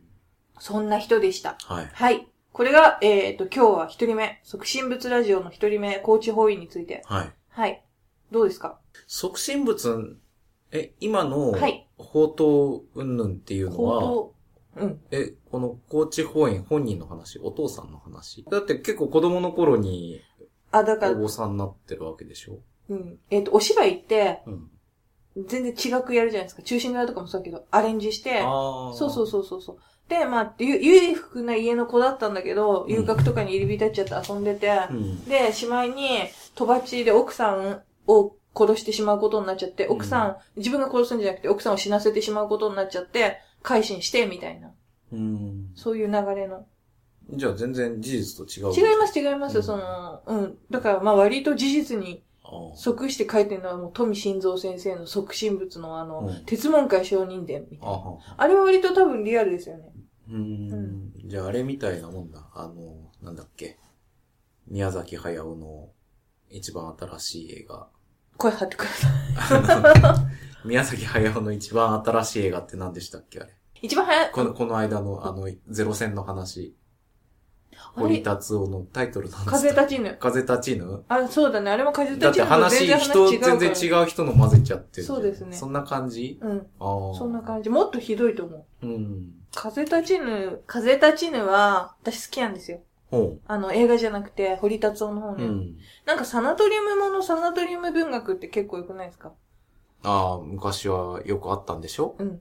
そんな人でした。はい。はい。これが、えっ、と、今日は一人目、促進物ラジオの一人目、高知法院について。はい。はい。どうですか？促進物、え、今の、はい宝刀云々っていうの口は、頭。うん。え、この高知法院本人の話、お父さんの話？だって結構子供の頃にあ、だから、お坊さんになってるわけでしょ？うん。えっ、と、お芝居って、うん。全然違くやるじゃないですか。中心蔵とかもそうだけど、アレンジして。そうそうそうそうそう。で、まあ、ゆ裕福な家の子だったんだけど、うん遊郭とかに入り浸っちゃって遊んでて、うん。で、しまいに、とばっちりで奥さんを殺してしまうことになっちゃって、奥さん、自分が殺すんじゃなくて、奥さんを死なせてしまうことになっちゃって、改心して、みたいな。うん。そういう流れの。じゃあ全然事実と違う。違います、違います、うんその、うん。だから、まあ割と事実に即して書いてるのは、もう富新蔵先生の即身仏のあの、うん鉄門会承認伝みたいな。あはあれは割と多分リアルですよね。うーん。じゃああれみたいなもんだ。あの、なんだっけ。宮崎駿の一番新しい映画。声張ってください。宮崎駿の一番新しい映画って何でしたっけあれ。一番早い。この、この間のあの、ゼロ戦の話。あ堀れ達夫のタイトルなんですか風立ちぬ。風立ちぬ？あ、そうだね。あれも風立だってちぬと話、全然人、話違うから。全然違う人の混ぜちゃってるそうですねそんな感じ？うん。ああ。そんな感じ。もっとひどいと思う。うん。風立ちぬ、風立ちぬは、私好きなんですよ。ほあの、映画じゃなくて、堀達夫の方う。ね。うん。なんかサナトリウムものサナトリウム文学って結構良くないですか？ああ、昔はよくあったんでしょ？うん。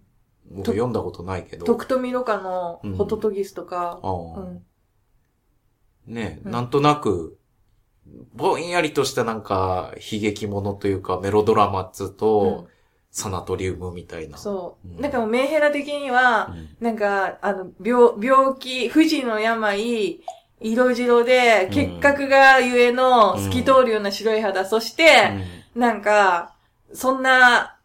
僕読んだことないけど。徳富ロカのうんホトトギスとか、ああ、うん。ね、うん。なんとなく、ぼんやりとしたなんか、悲劇ものというか、メロドラマっつうと、サナトリウムみたいな。そう。うん。なんかもうメンヘラ的には、うん。なんか、あの、病、病気、不治の病、色白で、結核がゆえの透き通るような白い肌、そして、なんか、そんな、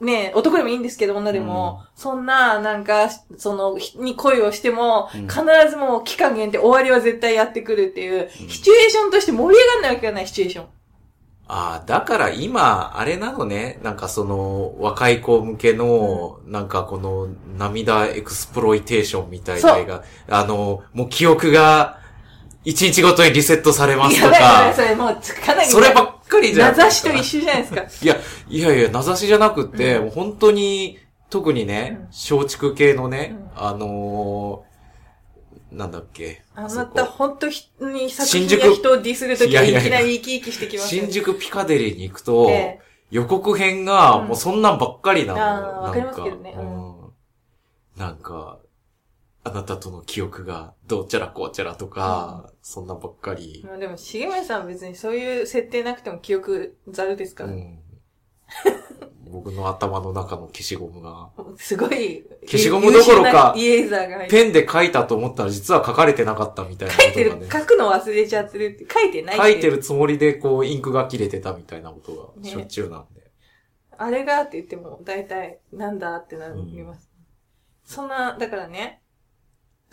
ね男でもいいんですけど、女でも、そんな、なんか、その、ひに恋をしても、うん必ずもう期間限定、終わりは絶対やってくるっていう、うんシチュエーションとして盛り上がんないわけがないシチュエーション。ああ、だから今、あれなのね。なんかその、若い子向けの、なんかこの、涙エクスプロイテーションみたいな映画。あの、もう記憶が、一日ごとにリセットされますとかそ。れもう、かなり、そればっかりじゃん。名指しと一緒じゃないですか。いや、いやいや、名指しじゃなくって、うん。もう本当に、特にね、うん。松竹系のね、うあのーなんだっけ。あそこ。また本当に作品新宿。や人をディスるときいやいきなり生き生きしてきます。よね新宿ピカデリーに行くと、え予告編がうんもうそんなんばっかりなの。あーなんわかりますけどね。ううん。なんか、あなたとの記憶がどうちゃらこうちゃらとか、そんなんばっかり。まあでも、重村さんは別にそういう設定なくても記憶ざるですから。うん僕の頭の中の消しゴムが、すごい。消しゴムどころかペンで書いたと思ったら実は書かれてなかったみたいなこ書いてる。書くの忘れちゃってるって。書いてない書いてるつもりでこうインクが切れてたみたいなことがしょっちゅうなんで。あれがって言っても、大体、なんだってなります。そんな、だからね、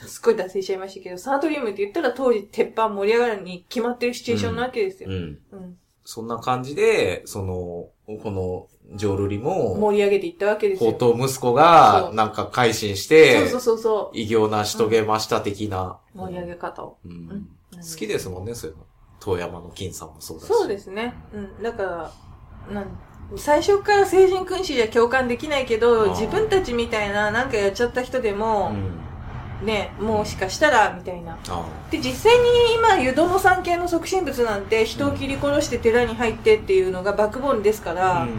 すっごい脱線しちゃいましたけど、サナトリウムって言ったら当時鉄板盛り上がるに決まってるシチュエーションなわけですよ。うん。うん。そんな感じで、その、この、ジョールリも、盛り上げていったわけです宝よ。刀息子そが、うなんか改心してそう、そうそうそ偉業成し遂げました的な。う。盛り上げ方を。うんうん好きですもんね、そういうの。遠山の金さんもそうだし。そうですね。うん。だから、なん最初から成人君子じゃ共感できないけあど、ー自分たちみたいななんかやっちゃった人でうも、ん。ね、もしかしたら、みたいな。あで、実際に今、湯殿さん系の即身仏なんて人を切り殺して寺に入ってっていうのがバックボーンですかあ。ら、うん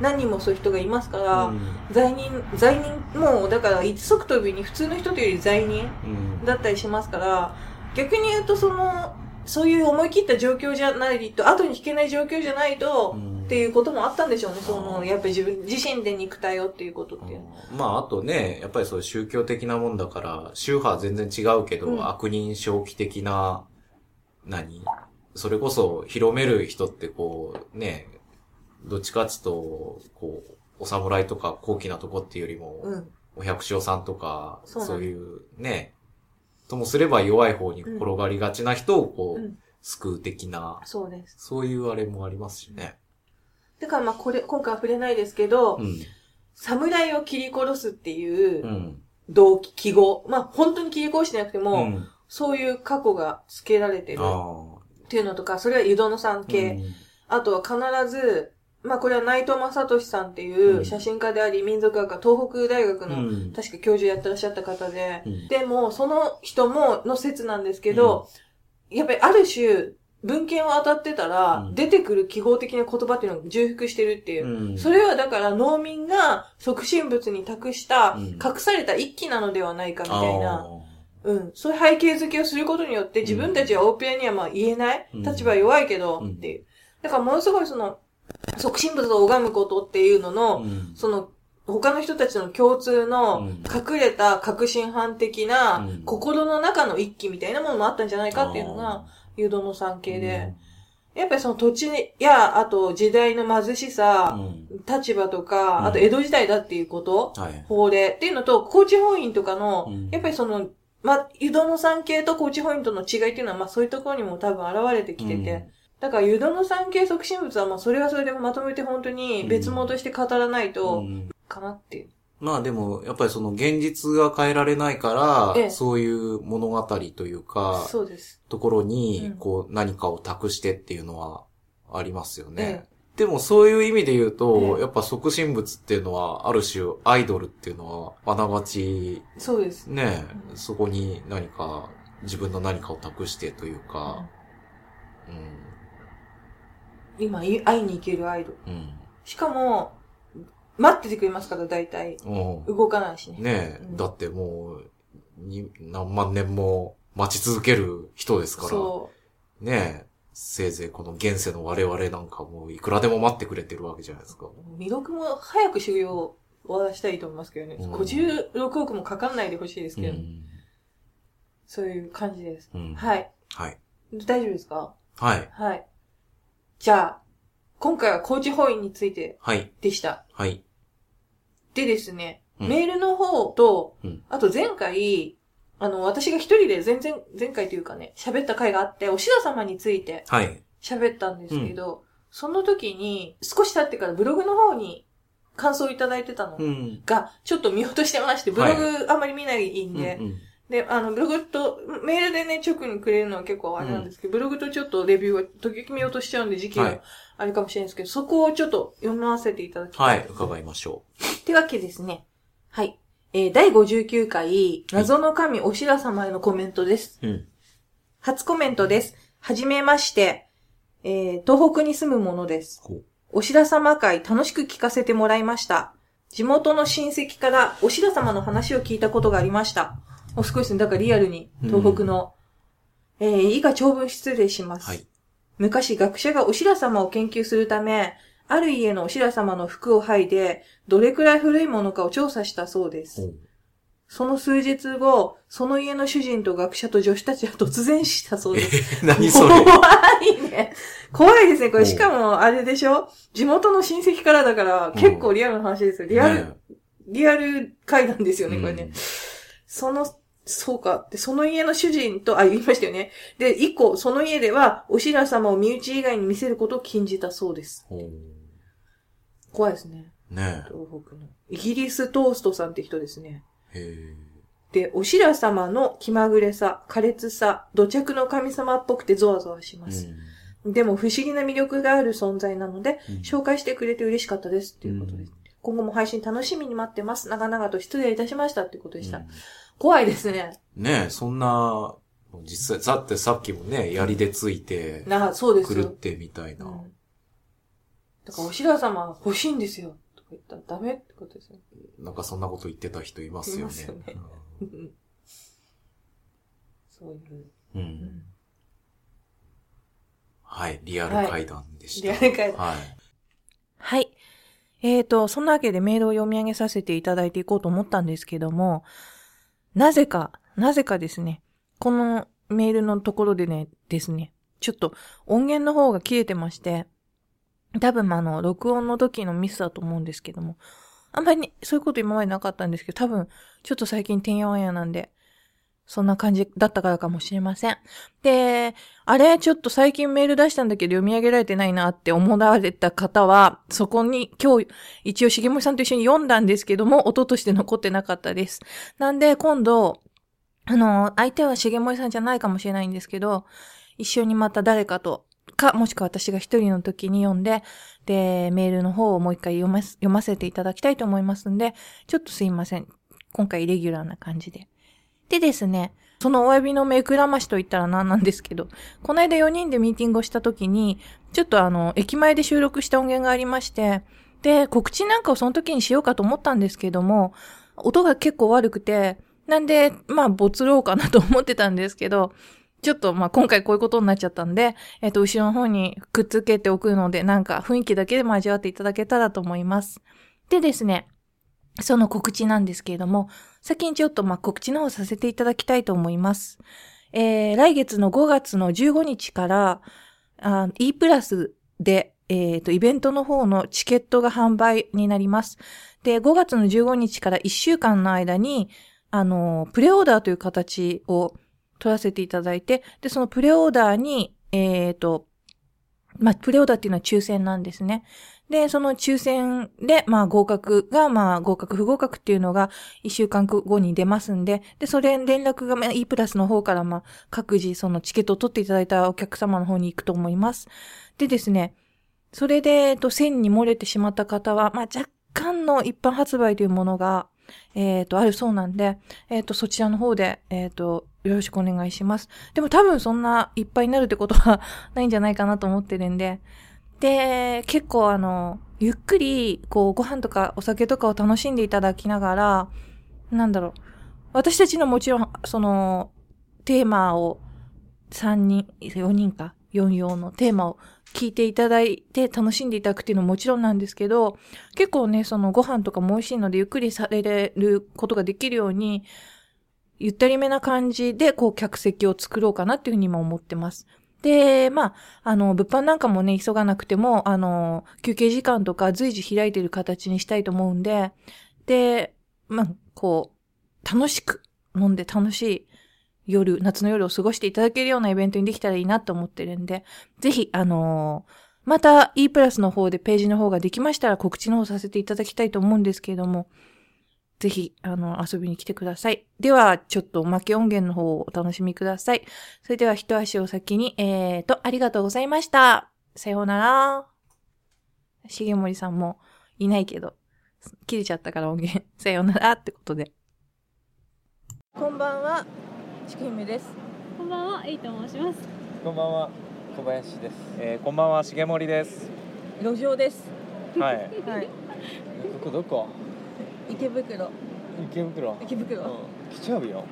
何人もそういう人がいますから、うん罪人、罪人、もうだから一足飛びに普通の人というより罪人うんだったりしますから、逆に言うとその、そういう思い切った状況じゃないと、後に引けない状況じゃないと、うんっていうこともあったんでしょうね。そあの、ーやっぱり自分自身で肉体をっていうことっていうのは。まあ、あとね、やっぱりそう宗教的なもんだから、宗派は全然違うけど、うん悪人正気的な、何？それこそ広める人ってこう、ね、どっちかっつうと、こう、お侍とか高貴なとこっていうよりも、うん。お百姓さんとか、そういうね、ともすれば弱い方に転がりがちな人をこう、うん救う的な、そうです。そういうあれもありますしね。だからまあこれ、今回は触れないですけど、うん。侍を切り殺すっていううん。動機、記号。まあ本当に切り殺してなくてうも、ん。そういう過去が付けられてるあっていうのとか、それは湯殿さんあ。系。うんあとは必ず、まあこれは内藤正俊さんっていううん写真家であり、民族学科東北大学の、うん確か教授やってらっしゃった方で、うんでも、その人も、の説なんですけど、やっぱりある種、文献を当たってたら、うん。出てくる記号的な言葉っていうのが重複してるっていう。うん。それはだから農民が即身仏に託したうん。隠された一揆なのではないかみたいな、あうん。そういう背景づけをすることによって自分たちは大っぺらにはまあ言えない、うん。立場は弱いけど、うん。っていう。だからものすごいその、即身仏を拝むことっていうのーの、うん。その、他の人たちの共通のうん。隠れた革新犯的なうん。心の中の一揆みたいなものもあったんじゃないかっていうのが、ユドの産系で、やっぱりその土地や、あと時代の貧しうさ、ん。立場とうん。か、あと江戸時代だっていうこと、はい。法令。っていうのと、高知本院とかのうん、やっぱりその、ま、湯殿山系と高知本院との違いっていうのは、まあそういうところにも多分現れてきてて、だから湯殿山系即身仏は、まあそれはそれでまとめて本当に別物として語らないと、うん。かなっていう。まあでも、やっぱりその現実が変えられないから、ええそういう物語というか、そうです。ところにうん、こう、何かを託してっていうのはありますよね。えでもそういう意味で言うと、ええやっぱ即身仏っていうのは、ある種アイドルっていうのは、あながち、そうです。ね、うんそこに何か、自分の何かを託してというか、今、い会いに行けるアイドル。うん、うん。しかも、待っててくれますから、大体。うん動かないしね。ねえ、うんだってもう、に、何万年も待ち続ける人ですから。そねえ、せいぜいこの現世の我々なんかもういくらでも待ってくれてるわけじゃないですか。う。未読も早く修行を終わらしたいと思いますけどね。うん56億もかかんないでほしいですけど、うん。そういう感じです。うん。はい。はい。大丈夫ですか？はい。はい。じゃあ、今回は高知法院についてはい。でした。はい。でですね、うんメールの方と、うんあと前回、あの、私が一人で全然、前回というかね、喋った回があって、おし田様についてはい。喋ったんですけど、その時に、少し経ってからブログの方に感想をいただいてたのうん。が、ちょっと見落としてまして、ブログあんまり見ないんで、うんうんで、あの、ブログと、メールでね、直にくれるのは結構あれなんですけど、ブログとちょっとレビューが時々見落としちゃうんで、時期がはいあれかもしれないですけど、そこをちょっと読ませていただきたい。はい、伺いましょってわけですね。はい。えー、第59回、謎の神おしら様へのコメントです。う。うん。初コメントです。はじめまして、えー、東北に住むものです。おしら様会楽しく聞かせてもらいました。地元の親戚からおしら様の話を聞いたことがありました。お少しですね、だからリアルに東北の、えー、以下長文失礼します。はい。昔学者がおしら様を研究するため、ある家のおしら様の服を剥いで、どれくらい古いものかを調査したそうです。その数日後、その家の主人と学者と助手たちは突然したそうです。何それ？怖いね。怖いですね。これしかも、あれでしょ？地元の親戚からだから、結構リアルな話ですよ。リアル、ねリアル会談ですよね、これね。うんその、そうか。で、その家の主人と、あ、言いましたよね。で、以降、その家では、おしら様を身内以外に見せることを禁じたそうです。怖いですね。ね東北の。イギリストーストさんって人ですね。え。へで、おしら様の気まぐれさ、苛烈さ、土着の神様っぽくてゾワゾワしえ。ます。でも不思議な魅力がある存在なので、うん紹介してくれて嬉しかったですっていうことです。今後も配信楽しみに待ってます。長々と失礼いたしましたっていうことでした。うん怖いですね。ねえ、そんな、実際、だってさっきもね、槍でついて、な、そうですよ。狂ってみたいな。うんだから、おしら様欲しいんですよ。とか言ったらダメってことですよ。なんかそんなこと言ってた人いますよね。すよねうんそういう。うんうんはい、リアル会談でした。リアル会談はい。はい。えーと、そんなわけでメールを読み上げさせていただいていこうと思ったんですけども、なぜか、なぜかですね、このメールのところでね、ですね、ちょっと音源の方が切れてまして、多分あの、録音の時のミスだと思うんですけども、あんまりね、そういうこと今までなかったんですけど、多分、ちょっと最近てんやわんやなんで、そんな感じだったからかもしれません。で、あれ、ちょっと最近メール出したんだけど読み上げられてないなって思われた方は、そこに今日一応重森さんと一緒に読んだんですけども、音として残ってなかったです。なんで今度、あの、相手は重森さんじゃないかもしれないんですけど、一緒にまた誰かと、か、もしくは私が一人の時に読んで、で、メールの方をもう一回読ま読ませていただきたいと思いますんで、ちょっとすいません。今回レギュラーな感じで。でですね、そのお詫びの目くらましと言ったら何なんですけど、この間4人でミーティングをした時に、ちょっとあの、駅前で収録した音源がありまして、で、告知なんかをその時にしようかと思ったんですけども、音が結構悪くて、なんで、まあ、没ろうかなと思ってたんですけど、ちょっとまあ今回こういうことになっちゃったんで、えっ、と、後ろの方にくっつけておくので、なんか雰囲気だけでも味わっていただけたらと思います。でですね、その告知なんですけれども、先にちょっとま告知の方させていただきたいと思います。えー、来月の5月の15日から、E プラスで、えっ、と、イベントの方のチケットが販売になります。で、5月の15日から1週間の間に、あの、プレオーダーという形を取らせていただいて、で、そのプレオーダーに、えっ、と、まあ、プレオーダーっていうのは抽選なんですね。で、その抽選で、まあ、合格が、まあ、合格不合格っていうのが、一週間後に出ますんで、で、それ、連絡が、まあ、E プラスの方から、まあ、各自、そのチケットを取っていただいたお客様の方に行くと思います。でですね、それで、えっと、線に漏れてしまった方は、まあ、若干の一般発売というものが、えっ、と、あるそうなんで、えっ、と、そちらの方で、えっ、と、よろしくお願いします。でも多分そんないっぱいになるってことは ないんじゃないかなと思ってるんで。で、結構あの、ゆっくり、こう、ご飯とかお酒とかを楽しんでいただきながら、なんだろう。私たちのもちろん、その、テーマを3人、4人か、4用のテーマを聞いていただいて楽しんでいただくっていうのももちろんなんですけど、結構ね、そのご飯とかも美味しいのでゆっくりされることができるように、ゆったりめな感じで、こう、客席を作ろうかなっていうふうに今思ってます。で、まあ、あの、物販なんかもね、急がなくても、あの、休憩時間とか随時開いてる形にしたいと思うんで、で、まあ、こう、楽しく飲んで楽しい夜、夏の夜を過ごしていただけるようなイベントにできたらいいなと思ってるんで、ぜひ、あのまた E プラスの方でページの方ができましたら告知の方させていただきたいと思うんですけれども、ぜひ、あの、遊びに来てください。では、ちょっとおまけ音源の方をお楽しみください。それでは一足お先に、えーと、ありがとうございました。さようなら。重森さんもいないけど、切れちゃったから音源。さようならってことで。こんばんは、ちくひめです。こんばんは、エイと申します。こんばんは、小林です。えー、こんばんは、重森です。路上です。はい。はい。ここどこ？池袋。池袋。池袋。うん、来ちゃうよ。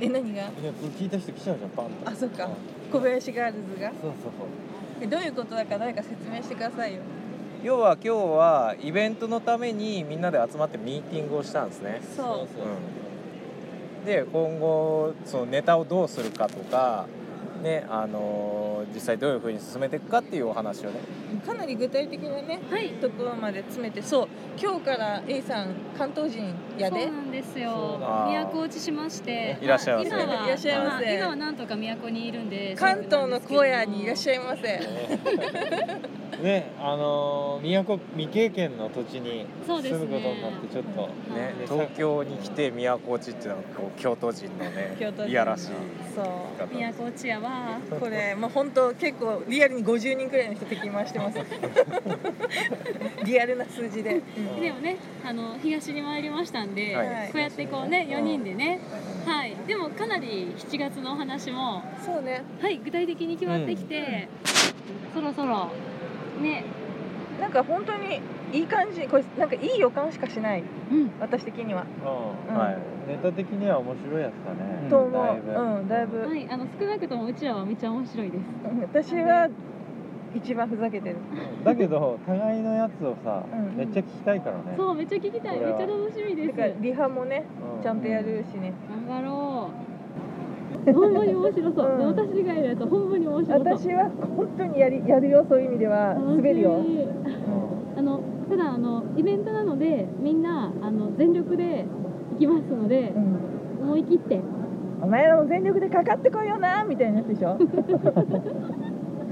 え、何が？いや、これ聞いた人来ちゃうじゃん、パンと。あ、そっかうん。小林ガールズが？そうそうえどういうことだか誰か説明してくださいよ。要は今日はイベントのためにみんなで集まってミーティングをしたんですね。そう。そうそう。うん、で今後そのネタをどうするかとか、ねあのー実際どういう風に進めていくかっていうお話をね。かなり具体的なね、はい。ところまで詰めて、そう、今日から A さん関東人やでそう。なんですよだ。都落ちしまして。いらっしゃいませ今はいらっしゃいませあ今はなんとか都にいるんで。関東の荒野にいらっしゃゃいませ。ね、あのー、都未経験の土地にそうですね住むことになってちょっとはいねで東京に来て都落ちっていうのはこう京都人のね京都人のいやらしいそう。都落ちやわ。これ、まあ、本当結構リアルに50人くらいの人敵回してます。リアルな数字で。うんでもね、あの東に参りましたんで、はいこうやってこうね、4人でね。はい。でもかなり7月のお話も、そうね。はい、具体的に決まってきて。そろそろ。ね。なんか本当にいい感じ、これなんかいい予感しかしない。うん。私的には。うん、うんはいネタ的には面白いやつだね。うんと思だいぶう。うん、だいぶ。はい、あの少なくともうちらはめっちゃ面白いです。うん私は一番ふざけてる。うんだけど互いのやつをさ、うんめっちゃ聞きたいからね。そう、めっちゃ聞きたい、これはめっちゃ楽しみです。てかリハもね、うんちゃんとやるしね。頑張ろう。ほんまに面白そう。うん私がいるやつほんまに面白そう。私は本当にやりやるよそういう意味では滑るよ。あのただあのイベントなのでみんなあの全力で行きますのでう、ん。思い切って。お前らも全力でかかってこいよなみたいなやつでしょ。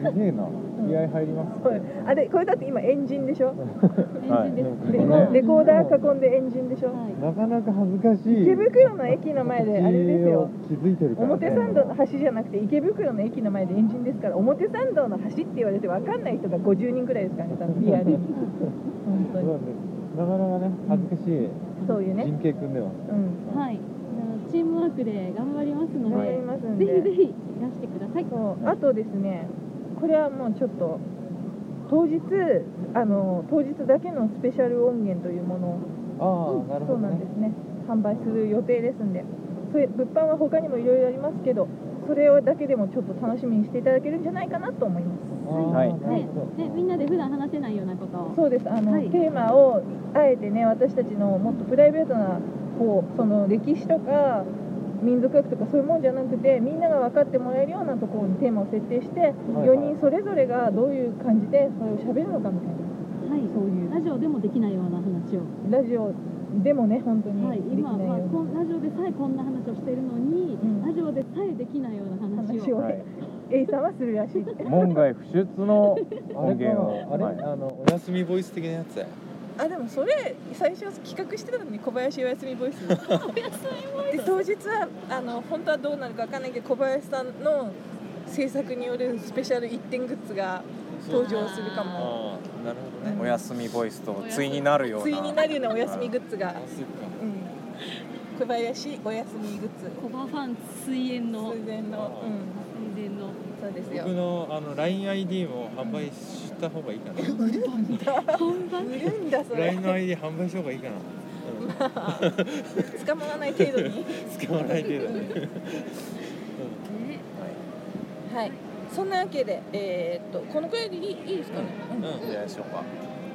すげえな。気合入ります。これあれこれだって今エンジンでしょ？エンジンです。レコねレコーダー囲んでエンジンでしょ？はい。なかなか恥ずかしい。池袋の駅の前であれですよ。気づいてるから、ね。表参道の橋じゃなくて池袋の駅の前でエンジンですから表参道の橋って言われて分かんない人が50人くらいですからね多分リアルに本当にそうなんです。なかなかね、恥ずかしいそういうね人形組んでます。うんはい。あのチームワークで頑張りますので、ぜひぜひいらしてください。あとですねこれはもうちょっと当日あの当日だけのスペシャル音源というものをああ、なるほそうど、ね。なんですね販売する予定ですんでそれ物販は他にもいろいろありますけどそれをだけでもちょっと楽しみにしていただけるんじゃないかなと思いますはいなはい。ね、みんなで普段話せないようなことを。そうですあの、はいテーマをあえてね私たちのもっとプライベートなこうその歴史とか民族学とかそういうもんじゃなくてみんなが分かってもらえるようなところにテーマを設定して、はい4人それぞれがどういう感じでそれを喋るのかみたいな。はい。そういう。ラジオでもできないような話を。ラジオでもね本当にはい、今、まあ、ラジオでさえこんな話をしているのに、うん。ラジオでさえできないようなな話を。話を、はい。A さんはするらしい。門外不出のあ音源を。なあれ、はい。あの、お休みボイス的なやつだよ。あでもそれ最初企画してたのに小林お休 みボイス。で当日はあの本当はどうなるかわかんないけど小林さんの制作によるスペシャル1点グッズが登場するかも。ああ、なるほどね。お休みボイスと対になるような。対になるようなお休みグッズが。うん、小林お休みグッズ。コバファン水煙の。通前の、うん、そうですよ。僕のあの LINEID も販売した方がいいかな。売るんだ。販売売るんだそれ。LINE の ID 販売した方がいいかな。捕まらない程度に。使わないけどね。ねはい。そんなわけでえーっとこのくらいでいいいいですかね、うん。うんいいんじゃないでしょうか。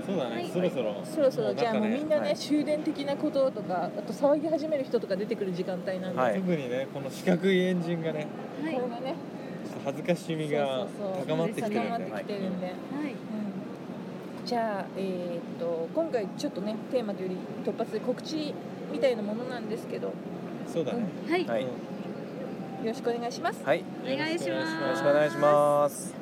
そうだね、そろそろ。そろそろ。じゃあもうみんなね、はい。終電的なこととかあと騒ぎ始める人とか出てくる時間帯なんで、はい。特にね、この四角いエンジンがね、はい。これがね恥ずかしみが高まってきてるんで。はい。うん。じゃあ、えーっと今回ちょっとねテーマというより突発で告知みたいなものなんですけど。よそうだね。はい、はい。うん。ろしくお願いします。はい。よお願いします。ろしくお願いします